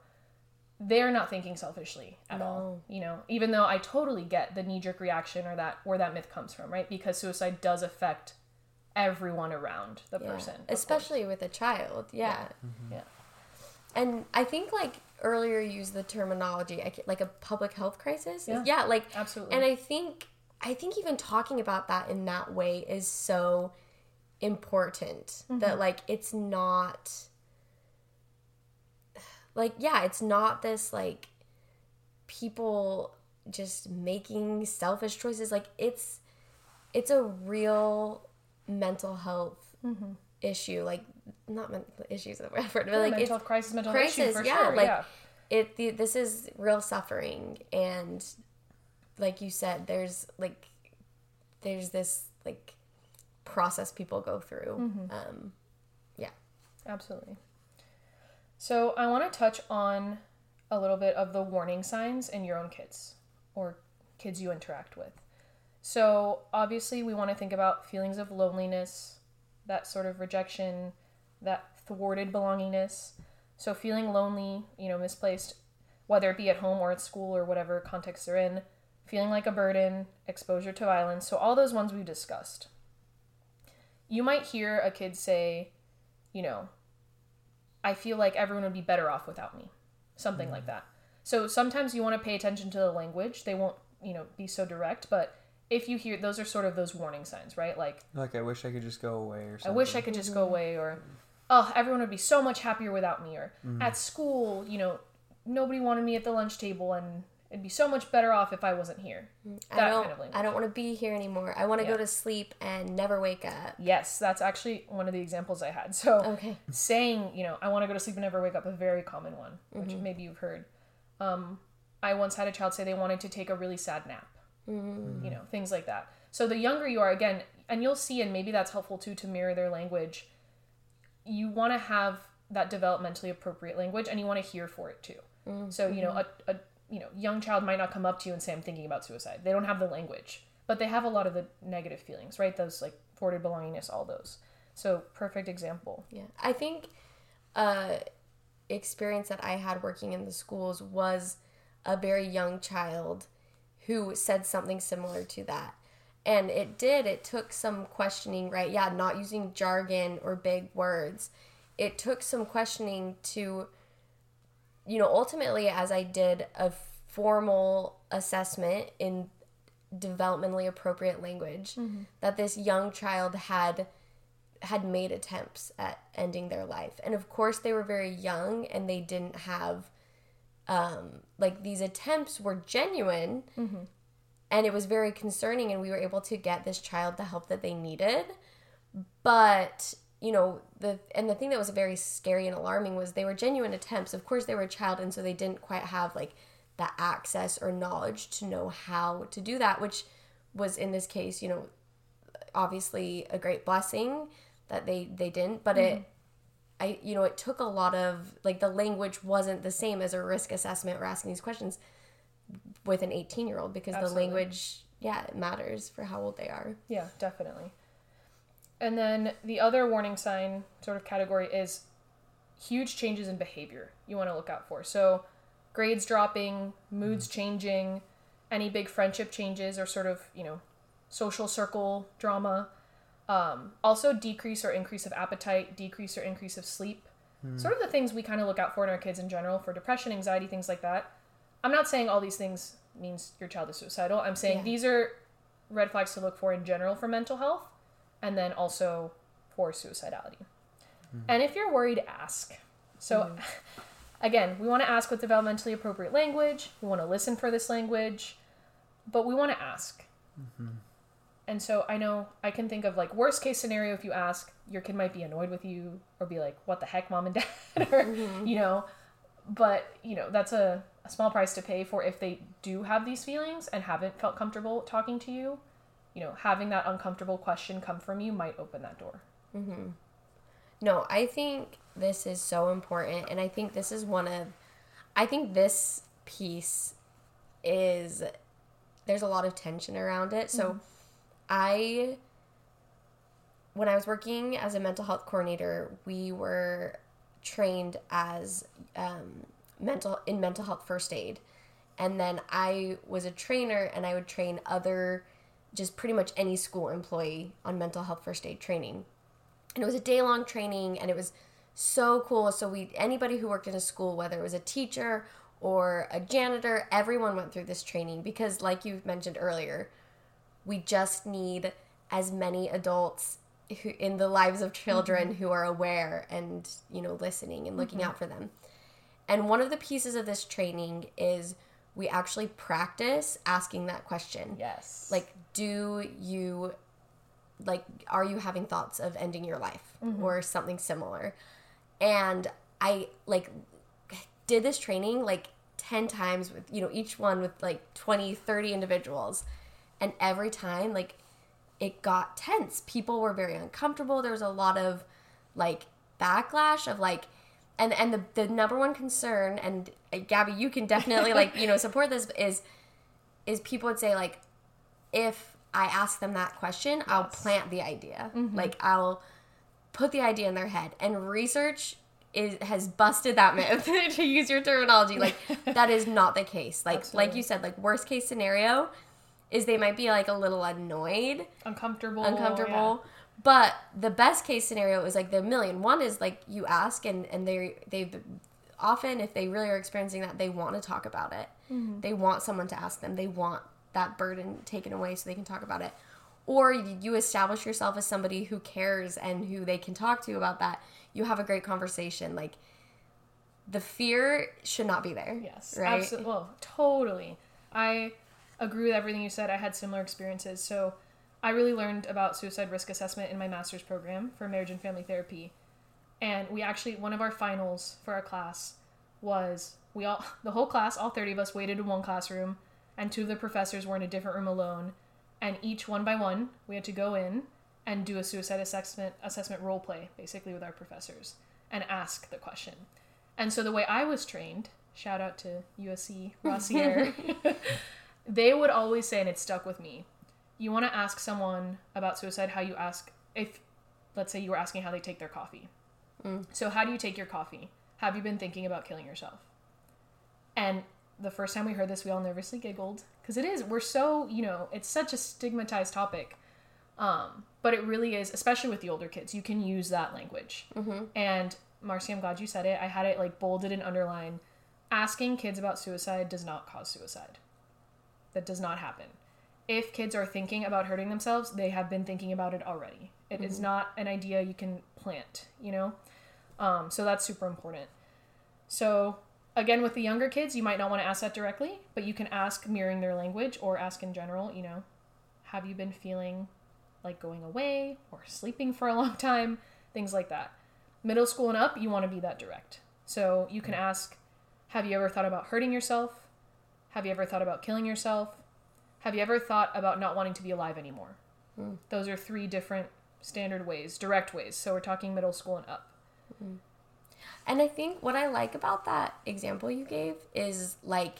they're not thinking selfishly at all. You know, even though I totally get the knee jerk reaction or that where that myth comes from, right? Because suicide does affect everyone around the Yeah. person, of course. Especially with a child. Yeah. yeah. Mm-hmm. And I think like earlier you used the terminology like a public health crisis. Yeah. like Absolutely. And I think I think even talking about that in that way is so important that mm-hmm. like it's not like yeah, it's not this like people just making selfish choices like it's it's a real mental health mm-hmm. issue like not mental issues that word but like mental crisis, mental health issue crisis for yeah sure. like yeah. it the, this is real suffering and like you said there's like there's this like process people go through Mm-hmm. um yeah Absolutely. So I want to touch on a little bit of the warning signs in your own kids or kids you interact with. So obviously we want to think about feelings of loneliness, that sort of rejection, that thwarted belongingness. So feeling lonely, you know, misplaced, whether it be at home or at school or whatever context they're in, feeling like a burden, exposure to violence. So all those ones we discussed. You might hear a kid say, you know, I feel like everyone would be better off without me. Something like that. So sometimes you want to pay attention to the language. They won't, you know, be so direct, but if you hear those are sort of those warning signs, right? Like Like I wish I could just go away or I wish I could just go away or oh, everyone would be so much happier without me or Mm-hmm. at school, you know, nobody wanted me at the lunch table and it'd be so much better off if I wasn't here. Mm, i don't kind of language. i don't want to be here anymore i want to Yeah. go to sleep and never wake up Yes, that's actually one of the examples I had. So okay saying, you know, I want to go to sleep and never wake up, a very common one, which mm-hmm. maybe you've heard. Um, I once had a child say they wanted to take a really sad nap, mm-hmm. you know, things like that. So the younger you are, again, and you'll see, and maybe that's helpful too to mirror their language. You want to have that developmentally appropriate language, and you want to hear for it too. Mm, so you know, mm-hmm. a, a you know young child might not come up to you and say, "I'm thinking about suicide." They don't have the language, but they have a lot of the negative feelings, right? Those like thwarted belongingness, all those. So perfect example. Yeah, I think uh, experience that I had working in the schools was a very young child who said something similar to that. And it did, it took some questioning, right? Yeah, not using jargon or big words. It took some questioning to, you know, ultimately, as I did a formal assessment in developmentally appropriate language, that this young child had had made attempts at ending their life. And of course, they were very young and they didn't have, um, like, these attempts were genuine. And it was very concerning, and we were able to get this child the help that they needed. But, you know, the and the thing that was very scary and alarming was they were genuine attempts. Of course, they were a child, and so they didn't quite have, like, the access or knowledge to know how to do that, which was in this case, you know, obviously a great blessing that they they didn't but it i you know it took a lot of like the language wasn't the same as a risk assessment or asking these questions with an 18 year old because Absolutely. the language yeah it matters for how old they are Yeah, definitely. And then the other warning sign sort of category is huge changes in behavior you want to look out for. So, grades dropping, moods changing, any big friendship changes or sort of, you know, social circle drama. Um, also, decrease or increase of appetite, decrease or increase of sleep. Sort of the things we kind of look out for in our kids in general for depression, anxiety, things like that. I'm not saying all these things means your child is suicidal. I'm saying Yeah. these are red flags to look for in general for mental health and then also for suicidality. Hmm. And if you're worried, ask. So, hmm. (laughs) again, we want to ask with developmentally appropriate language. We want to listen for this language, but we want to ask. Mm-hmm. And so I know I can think of like worst case scenario if you ask, your kid might be annoyed with you or be like, "What the heck, mom and (laughs) dad?" (laughs) or mm-hmm. you know, but you know that's a, a small price to pay for if they do have these feelings and haven't felt comfortable talking to you. You know, having that uncomfortable question come from you might open that door. No, I think this is so important. And I think this is one of, I think this piece is, there's a lot of tension around it. So I, when I was working as a mental health coordinator, we were trained as um, mental in mental health first aid and then i was a trainer and i would train other just pretty much any school employee on mental health first aid training. And it was a day long training and it was so cool. So we anybody who worked in a school whether it was a teacher or a janitor everyone went through this training because like you mentioned earlier we just need as many adults who, in the lives of children mm-hmm. who are aware and you know listening and looking mm-hmm. out for them. And one of the pieces of this training is we actually practice asking that question. Yes. like do you like are you having thoughts of ending your life mm-hmm. or something similar? And i like did this training like 10 times with you know each one with like 20 30 individuals. And every time like it got tense. People were very uncomfortable. There was a lot of like backlash of like and and the the number one concern and uh, Gaby you can definitely like you know (laughs) support this is is people would say like if I ask them that question, I'll plant the idea. Like I'll put the idea in their head. And research is has busted that myth (laughs) to use your terminology. Like that is not the case. Like like you said, like worst case scenario is they might be like a little annoyed, uncomfortable. uncomfortable. But the best case scenario is like the million. One is like you ask and and they they often if they really are experiencing that they want to talk about it. Mm-hmm. They want someone to ask them. They want that burden taken away so they can talk about it. Or you you establish yourself as somebody who cares and who they can talk to about that. You have a great conversation. Like the fear should not be there. Yes, Right. absolutely. Well, totally. I agree with everything you said. I had similar experiences. So, I really learned about suicide risk assessment in my master's program for marriage and family therapy. And we actually, one of our finals for our class was we all, (laughs) the whole class, all 30 of us waited in one classroom, and two of the professors were in a different room alone. And each one by one, we had to go in and do a suicide assessment assessment role play, basically with our professors, and ask the question. And so the way I was trained, shout out to USC Rossier, (laughs) (laughs) they would always say, and it stuck with me, you want to ask someone about suicide how you ask if, let's say you were asking how they take their coffee. So how do you take your coffee? Have you been thinking about killing yourself? And the first time we heard this, we all nervously giggled because it is. We're so you know, it's such a stigmatized topic. Um, but it really is, especially with the older kids. You can use that language. And Marcy, I'm glad you said it. I had it like bolded and underlined. Asking kids about suicide does not cause suicide. That does not happen. If kids are thinking about hurting themselves, they have been thinking about it already. It is not an idea you can plant, you know? Um, so that's super important. So, again, with the younger kids, you might not want to ask that directly, but you can ask mirroring their language or ask in general, you know, have you been feeling like going away or sleeping for a long (laughs) time? Things like that. Middle school and up, you want to be that direct. So you can ask, have you ever thought about hurting yourself? Have you ever thought about killing yourself? Have you ever thought about not wanting to be alive anymore? Those are three different standard ways, direct ways. So we're talking middle school and up. And I think what I like about that example you gave is like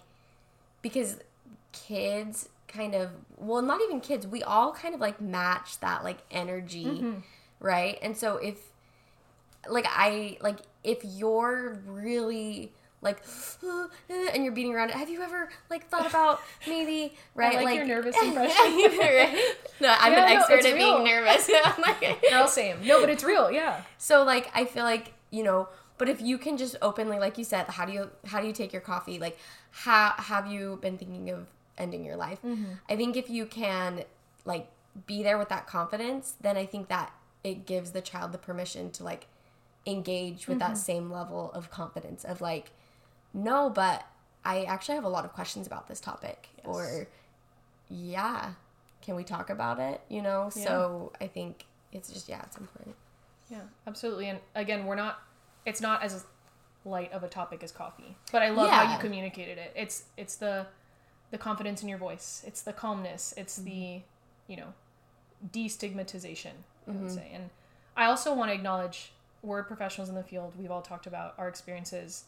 because kids kind of well not even kids we all kind of like match that like energy mm-hmm. right and so if like i like if you're really like eh, and you're beating around it. Have you ever like thought about maybe (laughs) right like like your nervous (laughs) impression. (laughs) right? No, I'm Yeah, an no, expert at real. being nervous. I'm like- Girl, same. No, but it's real. Yeah. so like I feel like you know, but if you can just openly, like you said, how do you how do you take your coffee? Like, how have you been thinking of ending your life? Mm-hmm. I think if you can like be there with that confidence, then I think that it gives the child the permission to like engage with that mm-hmm. same level of confidence of like, no, but I actually have a lot of questions about this topic, or yeah, can we talk about it? You know, so I think it's just yeah, it's important. Yeah, absolutely. And again, we're not. It's not as light of a topic as coffee, but I love how you communicated it. It's it's the the confidence in your voice. It's the calmness. It's the mm-hmm. you know destigmatization. I would mm-hmm. say. And I also want to acknowledge we're professionals in the field. We've all talked about our experiences.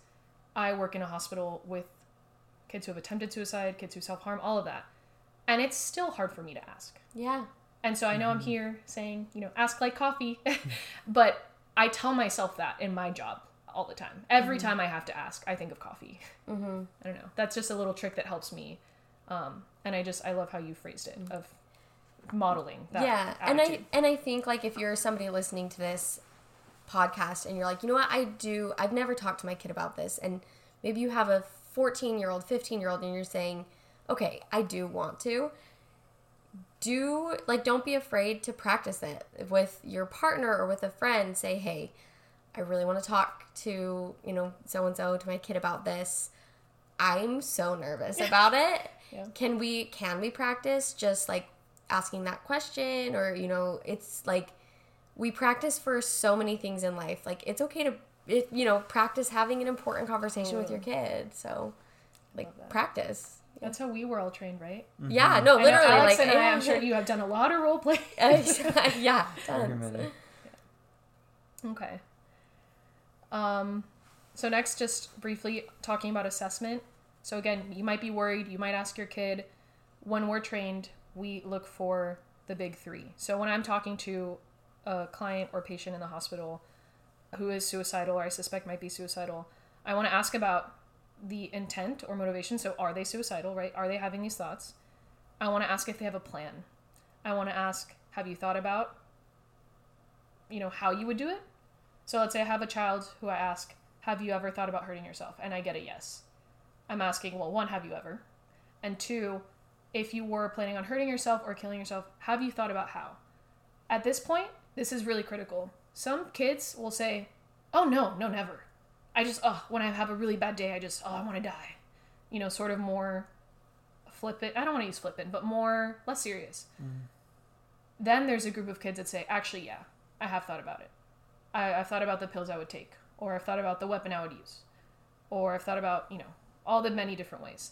I work in a hospital with kids who have attempted suicide, kids who self harm, all of that, and it's still hard for me to ask. Yeah. And so I know I'm here saying, you know, ask like coffee, (laughs) (laughs) but I tell myself that in my job all the time. Every time I have to ask, I think of coffee. Mm-hmm. I don't know. That's just a little trick that helps me. Um, and I just, I love how you phrased it of modeling that. yeah and i and i think like if you're somebody listening to this podcast and you're like you know what? I do i've never talked to my kid about this. And maybe you have a 14 year old 15 year old and you're saying okay i do want to. Do like don't be afraid to practice it with your partner or with a friend. Say hey i really want to talk to you know so and so to my kid about this. I'm so nervous about it. (laughs) Yeah. can we can we practice just like asking that question or you know it's like we practice for so many things in life like it's okay to it, you know practice having an important conversation with your kid so like that. practice That's how we were all trained, right? yeah no I know literally Alex like and I, I'm sure you have done a lot of role play. (laughs) yeah tons. (laughs) Okay. Um, so next, just briefly talking about assessment. So again, you might be worried. You might ask your kid. When we're trained, we look for the big three. So when I'm talking to a client or patient in the hospital who is suicidal or I suspect might be suicidal, I want to ask about the intent or motivation. So are they suicidal, right? Are they having these thoughts? I want to ask if they have a plan. I want to ask, have you thought about, you know, how you would do it? So let's say I have a child who I ask, Have you ever thought about hurting yourself? And I get a yes. I'm asking, Well, one, have you ever? And two, if you were planning on hurting yourself or killing yourself, have you thought about how? At this point, this is really critical. Some kids will say, Oh, no, no, never. I just, oh, when I have a really bad day, I just, oh, I want to die. You know, sort of more flippant. I don't want to use flippant, but more, less serious. Mm. Then there's a group of kids that say, Actually, yeah, I have thought about it. I, I've thought about the pills I would take, or I've thought about the weapon I would use, or I've thought about, you know, all the many different ways.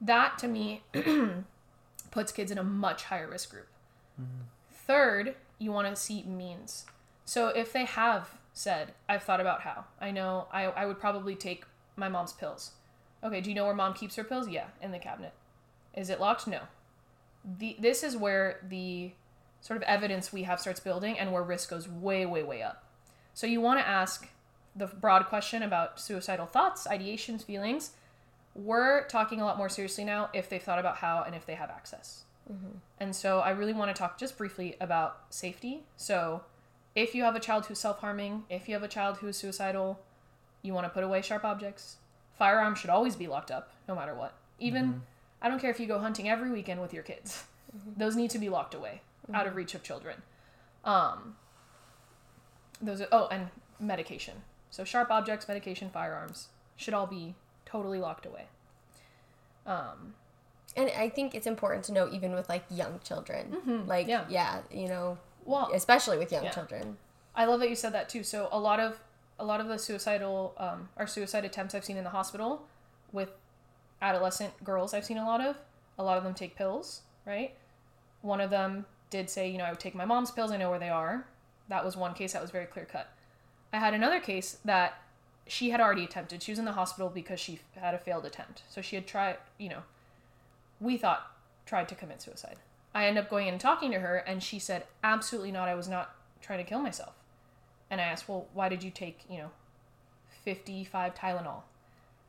That to me (clears throat) puts kids in a much higher risk group. Mm-hmm. Third, you want to see means. So if they have said, I've thought about how, I know I, I would probably take my mom's pills. Okay, do you know where mom keeps her pills? Yeah, in the cabinet. Is it locked? No. The, this is where the sort of evidence we have starts building and where risk goes way, way, way up. So you want to ask the broad question about suicidal thoughts, ideations, feelings. We're talking a lot more seriously now if they've thought about how and if they have access. And so I really want to talk just briefly about safety. So if you have a child who's self harming, if you have a child who's suicidal, you want to put away sharp objects. Firearms should always be locked up, no matter what. Even, I don't care if you go hunting every weekend with your kids, those need to be locked away, out of reach of children. Um, those are, oh, and medication. So sharp objects, medication, firearms should all be totally locked away. Um, and i think it's important to know even with like young children like yeah. yeah. you know well, especially with young Yeah. children I love that you said that too. So a lot of a lot of the suicidal um, or suicide attempts I've seen in the hospital with adolescent girls I've seen a lot of. A lot of them take pills, right? One of them did say, you know, I would take my mom's pills. I know where they are. That was one case that was very clear cut. I had another case that she had already attempted. She was in the hospital because she had a failed attempt. So she had tried, you know, we thought tried to commit suicide. I ended up going in and talking to her, and she said, absolutely not. I was not trying to kill myself. And I asked, well, why did you take, you know, 55 Tylenol?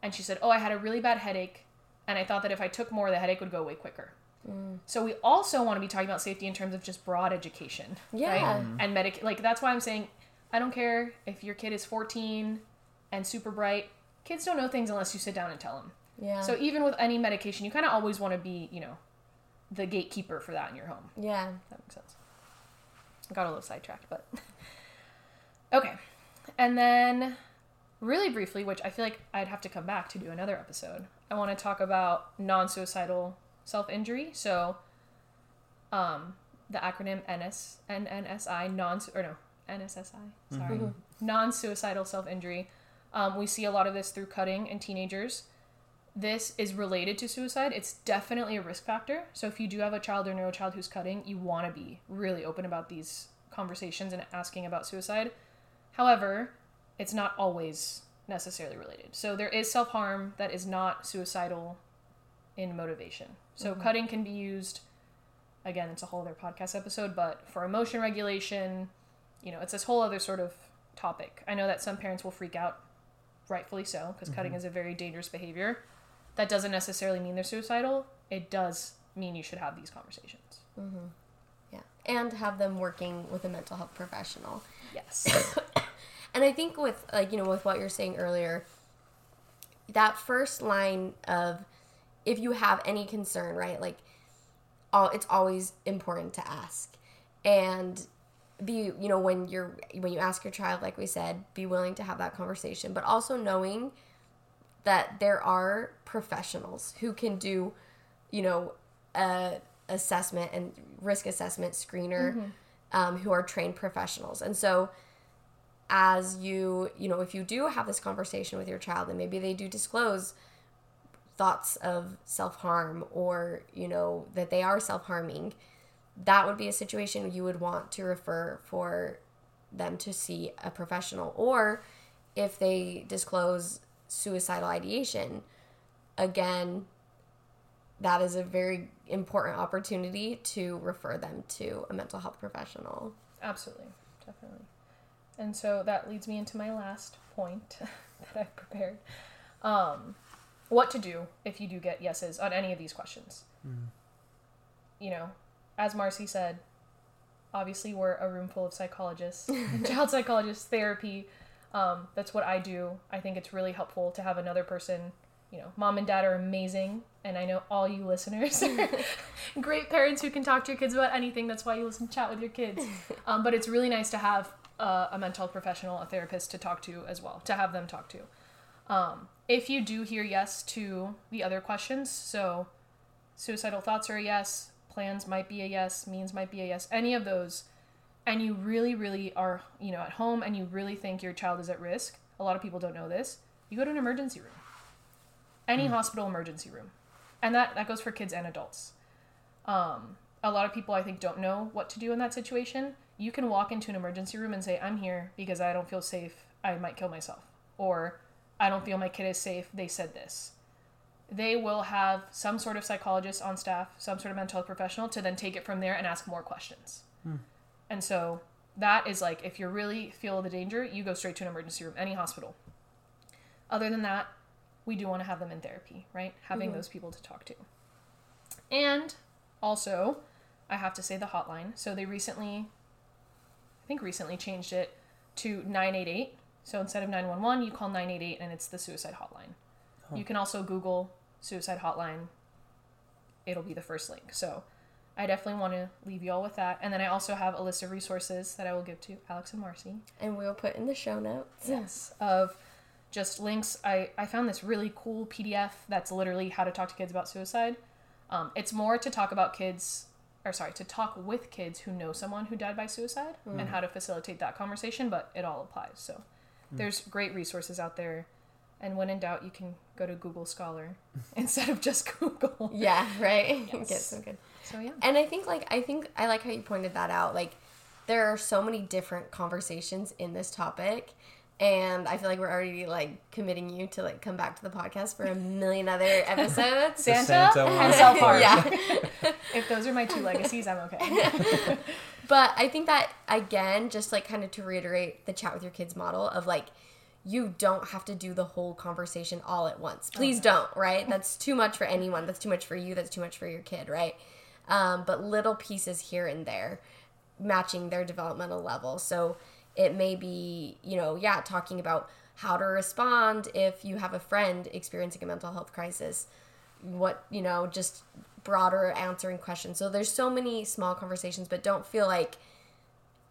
and she said, "Oh, I had a really bad headache, and I thought that if I took more, the headache would go away quicker." Mm. So we also want to be talking about safety in terms of just broad education, Yeah. right? And medic like that's why I'm saying I don't care if your kid is 14 and super bright. Kids don't know things unless you sit down and tell them. Yeah. So even with any medication, you kind of always want to be, you know, the gatekeeper for that in your home. yeah. That makes sense. I got a little sidetracked, but (laughs) okay. And then, really briefly, which I feel like I'd have to come back to do another episode. I want to talk about non-suicidal self-injury. So, um, the acronym NS NNSI non or no NSSI sorry non-suicidal self-injury. Um, we see a lot of this through cutting in teenagers this is related to suicide, it's definitely a risk factor. So if you do have a child or know a child who's cutting, you want to be really open about these conversations and asking about suicide. However, it's not always necessarily related. So there is self harm that is not suicidal in motivation. So mm-hmm. cutting can be used. Again, it's a whole other podcast episode, but for emotion regulation, you know, it's this whole other sort of topic. I know that some parents will freak out, rightfully so, because cutting mm-hmm. is a very dangerous behavior that doesn't necessarily mean they're suicidal. It does mean you should have these conversations. Mm-hmm. Yeah. And have them working with a mental health professional. Yes. (coughs) And I think with like you know with what you're saying earlier, that first line of if you have any concern, right? Like all it's always important to ask. And be you know when you're when you ask your child like we said, be willing to have that conversation, but also knowing that there are professionals who can do, you know, a assessment and risk assessment screener um, who are trained professionals. And so as you you know if you do have this conversation with your child and maybe they do disclose thoughts of self-harm or you know that they are self-harming that would be a situation you would want to refer for them to see a professional or if they disclose suicidal ideation again that is a very important opportunity to refer them to a mental health professional Absolutely. Definitely. And so that leads me into my last point (laughs) that I've prepared. Um, what to do if you do get yeses on any of these questions. You know, as Marcy said, obviously we're a room full of psychologists, (laughs) child psychologists, therapy. Um, that's what I do. I think it's really helpful to have another person. You know, mom and dad are amazing, and I know all you listeners (laughs) are (laughs) great parents who can talk to your kids about anything. That's why you listen to chat with your kids. (laughs) Um, but it's really nice to have uh, a mental health professional, a therapist to talk to as well, to have them talk to. Um, if you do hear yes to the other questions, so suicidal thoughts are a yes, plans might be a yes, means might be a yes, any of those, and you really, really are, you know, at home and you really think your child is at risk, a lot of people don't know this, you go to an emergency room. Any hospital emergency room. And that, that goes for kids and adults. Um, a lot of people, I think, don't know what to do in that situation. You can walk into an emergency room and say, I'm here because I don't feel safe. I might kill myself. Or I don't feel my kid is safe. They said this. They will have some sort of psychologist on staff, some sort of mental health professional to then take it from there and ask more questions. And so that is like, if you really feel the danger, you go straight to an emergency room, any hospital. Other than that, we do want to have them in therapy, right? Having mm-hmm. those people to talk to. And also, I have to say the hotline. So they recently, I think recently changed it to 988. So instead of 911, you call 988 and it's the suicide hotline. Oh. You can also Google suicide hotline. It'll be the first link. So I definitely want to leave you all with that. And then I also have a list of resources that I will give to Alex and Marcy. and we'll put in the show notes Yes. Of just links. I, I found this really cool PDF that's literally how to talk to kids about suicide. Um, it's more to talk about kids, or sorry, to talk with kids who know someone who died by suicide and how to facilitate that conversation, but it all applies. So there's great resources out there. And when in doubt, you can go to Google Scholar (laughs) instead of just (laughs) Google. yeah right Yes. get some good So yeah. and i think like i think i like how you pointed that out like there are so many different conversations in this topic and i feel like we're already like committing you to like come back to the podcast for a million other (laughs) episodes Santa, Santa and self harm. yeah (laughs) (laughs) If those are my two legacies, I'm okay. But I think that again, just like kind of to reiterate the chat with your kids model of like you don't have to do the whole conversation all at once. Please don't, right? That's too much for anyone. That's too much for you. That's too much for your kid, right? Um, but little pieces here and there matching their developmental level. So it may be, you know, yeah, talking about how to respond if you have a friend experiencing a mental health crisis. What, you know, just broader answering questions. So there's so many small conversations, but don't feel like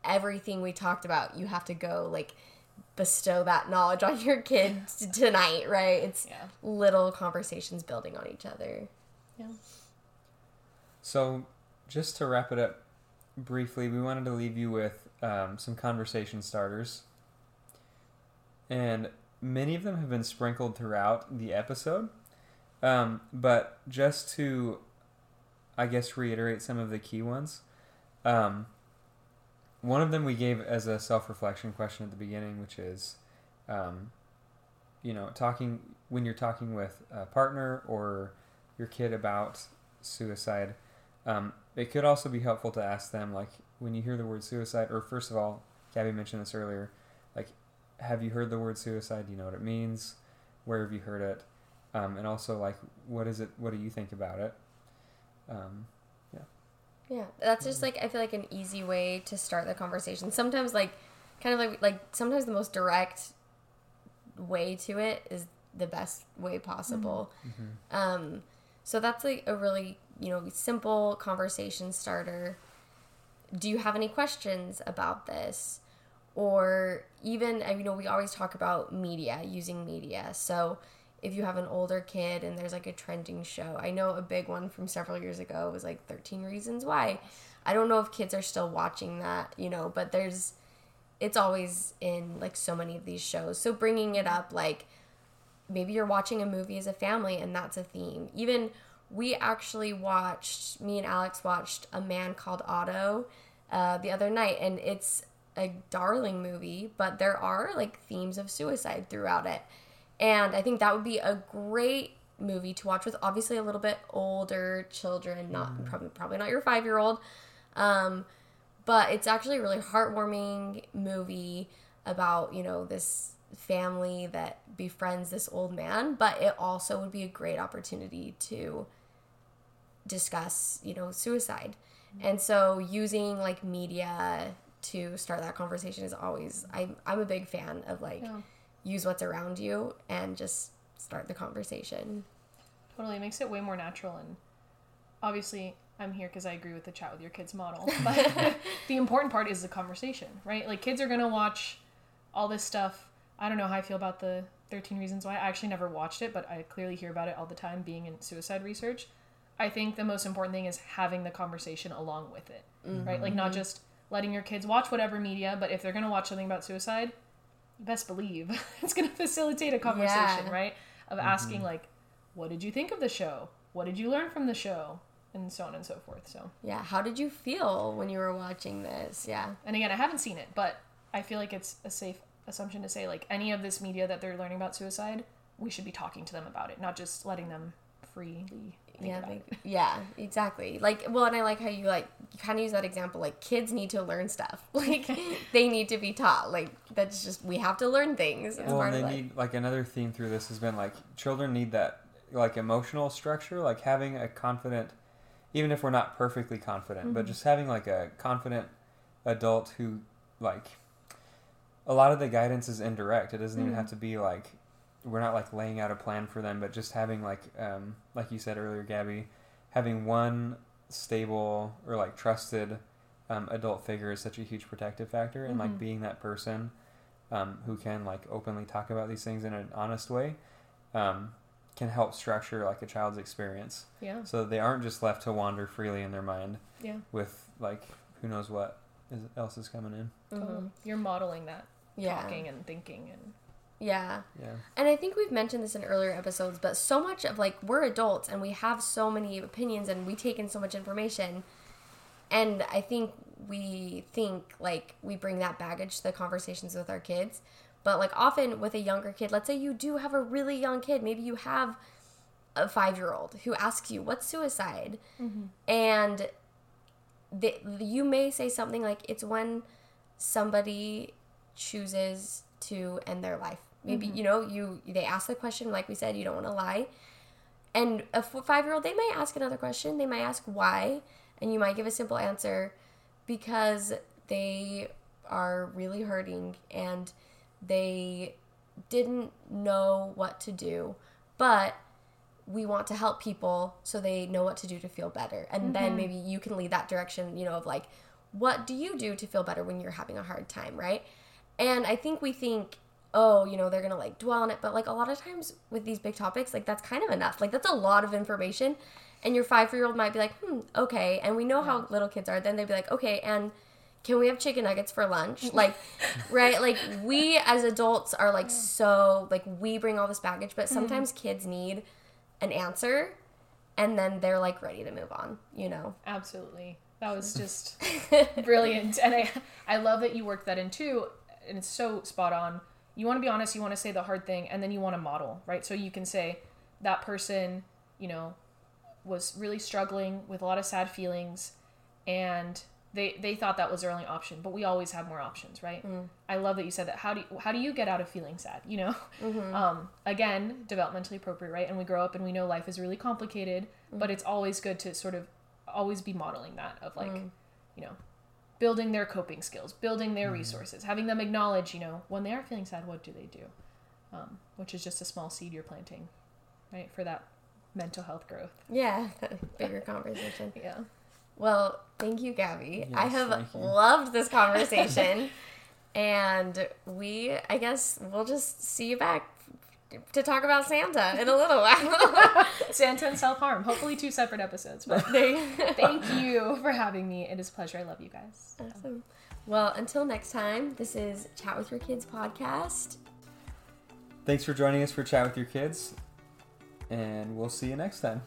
everything we talked about, you have to go like bestow that knowledge on your kids tonight, right? It's Yeah. little conversations building on each other. Yeah. So, just to wrap it up briefly, we wanted to leave you with um, some conversation starters. And many of them have been sprinkled throughout the episode. Um, but just to, I guess, reiterate some of the key ones. Um, one of them we gave as a self reflection question at the beginning, which is, um, you know, talking when you're talking with a partner or your kid about suicide. Um, it could also be helpful to ask them, like, when you hear the word suicide, or first of all, Gaby mentioned this earlier, like, have you heard the word suicide? Do you know what it means? Where have you heard it? Um, and also, like, what is it? What do you think about it? Um, Yeah, that's just like I feel like an easy way to start the conversation. Sometimes like kind of like like sometimes the most direct way to it is the best way possible. Um so that's like a really, you know, simple conversation starter. Do you have any questions about this? Or even you know, we always talk about media, using media. So if you have an older kid and there's like a trending show. I know a big one from several years ago was like 13 Reasons Why. I don't know if kids are still watching that, you know, but there's it's always in like so many of these shows. So bringing it up like maybe you're watching a movie as a family and that's a theme. Even we actually watched me and Alex watched A Man Called Otto uh, the other night and it's a darling movie, but there are like themes of suicide throughout it. And I think that would be a great movie to watch with obviously a little bit older children, not probably probably not your five year old. Um, but it's actually a really heartwarming movie about, you know, this family that befriends this old man, but it also would be a great opportunity to discuss, you know, suicide. And so using like media to start that conversation is always I'm I'm a big fan of like Yeah. use what's around you and just start the conversation. Totally. It makes it way more natural. And obviously, I'm here because I agree with the chat with your kids model. But (laughs) the important part is the conversation, right? Like, kids are going to watch all this stuff. I don't know how I feel about the 13 Reasons Why. I actually never watched it, but I clearly hear about it all the time being in suicide research. I think the most important thing is having the conversation along with it, right? Like, not mm-hmm. just letting your kids watch whatever media, but if they're going to watch something about suicide, you best believe (laughs) it's going to facilitate a conversation, Yeah. right? Of mm-hmm. asking, like, what did you think of the show? What did you learn from the show? And so on and so forth. So, Yeah, how did you feel when you were watching this? Yeah. and again, I haven't seen it, but I feel like it's a safe assumption to say, like, any of this media that they're learning about suicide, we should be talking to them about it, not just letting them freely think yeah, about like, it. (laughs) yeah, exactly. Like, well, and I like how you like you kind of use that example. Like, kids need to learn stuff. (laughs) Like, (laughs) they need to be taught. Like, that's just we have to learn things. It's well, part and they life. need like another theme through this has been like children need that like emotional structure, like having a confident, even if we're not perfectly confident, but mm-hmm. just having like a confident adult who like a lot of the guidance is indirect. It doesn't even have to be like we're not like laying out a plan for them, but just having like um like you said earlier, Gaby, having one stable or like trusted um, adult figure is such a huge protective factor, and like Mhm. being that person um, who can like openly talk about these things in an honest way um, can help structure like a child's experience Yeah. so they aren't just left to wander freely in their mind Yeah. with like who knows what is, else is coming in Totally. You're modeling that Mm-hmm. Yeah. talking and thinking and Yeah. yeah And I think we've mentioned this in earlier episodes, but so much of like we're adults and we have so many opinions and we take in so much information. And I think we think like we bring that baggage to the conversations with our kids. But like often with a younger kid, let's say you do have a really young kid, maybe you have a five year old who asks you, What's suicide? And they, you may say something like, It's when somebody chooses to end their life. Maybe mm-hmm. you know you they ask the question like we said you don't want to lie, and a five year old they might ask another question. They might ask why, and you might give a simple answer because they are really hurting and they didn't know what to do, but we want to help people so they know what to do to feel better. And then maybe you can lead that direction, you know, of like, what do you do to feel better when you're having a hard time, right? And I think we think, oh, you know, they're gonna like dwell on it, but like a lot of times with these big topics, like that's kind of enough. Like that's a lot of information. And your five year old might be like, hmm, okay. And we know how little kids are. Then they'd be like, okay, and can we have chicken nuggets for lunch? (laughs) Like, right? Like we as adults are like so like we bring all this baggage, but sometimes kids need an answer and then they're like ready to move on, you know. Absolutely. That was (laughs) just brilliant. And I I love that you worked that in too. And it's so spot on. You want to be honest, you want to say the hard thing, and then you want to model, right? So you can say that person, you know, was really struggling with a lot of sad feelings and they they thought that was their only option, but we always have more options, right? Mm. I love that you said that. How do you, how do you get out of feeling sad? You know, mm-hmm. um, again, developmentally appropriate, right? And we grow up and we know life is really complicated, mm. but it's always good to sort of always be modeling that of like, mm. you know, building their coping skills, building their resources, having them acknowledge, you know, when they are feeling sad, what do they do? Um, which is just a small seed you're planting, right, for that mental health growth. Yeah, (laughs) bigger conversation. (laughs) Yeah. Well, thank you, Gaby. I have loved this (laughs) conversation. and we, I guess, we'll just see you back to talk about Santa in a little while. (laughs) Santa and self harm. Hopefully, two separate episodes. But (laughs) There you- thank you for having me. It is a pleasure. I love you guys. awesome. Well, until next time, this is Chat with Your Kids podcast. Thanks for joining us for Chat with Your Kids, and we'll see you next time.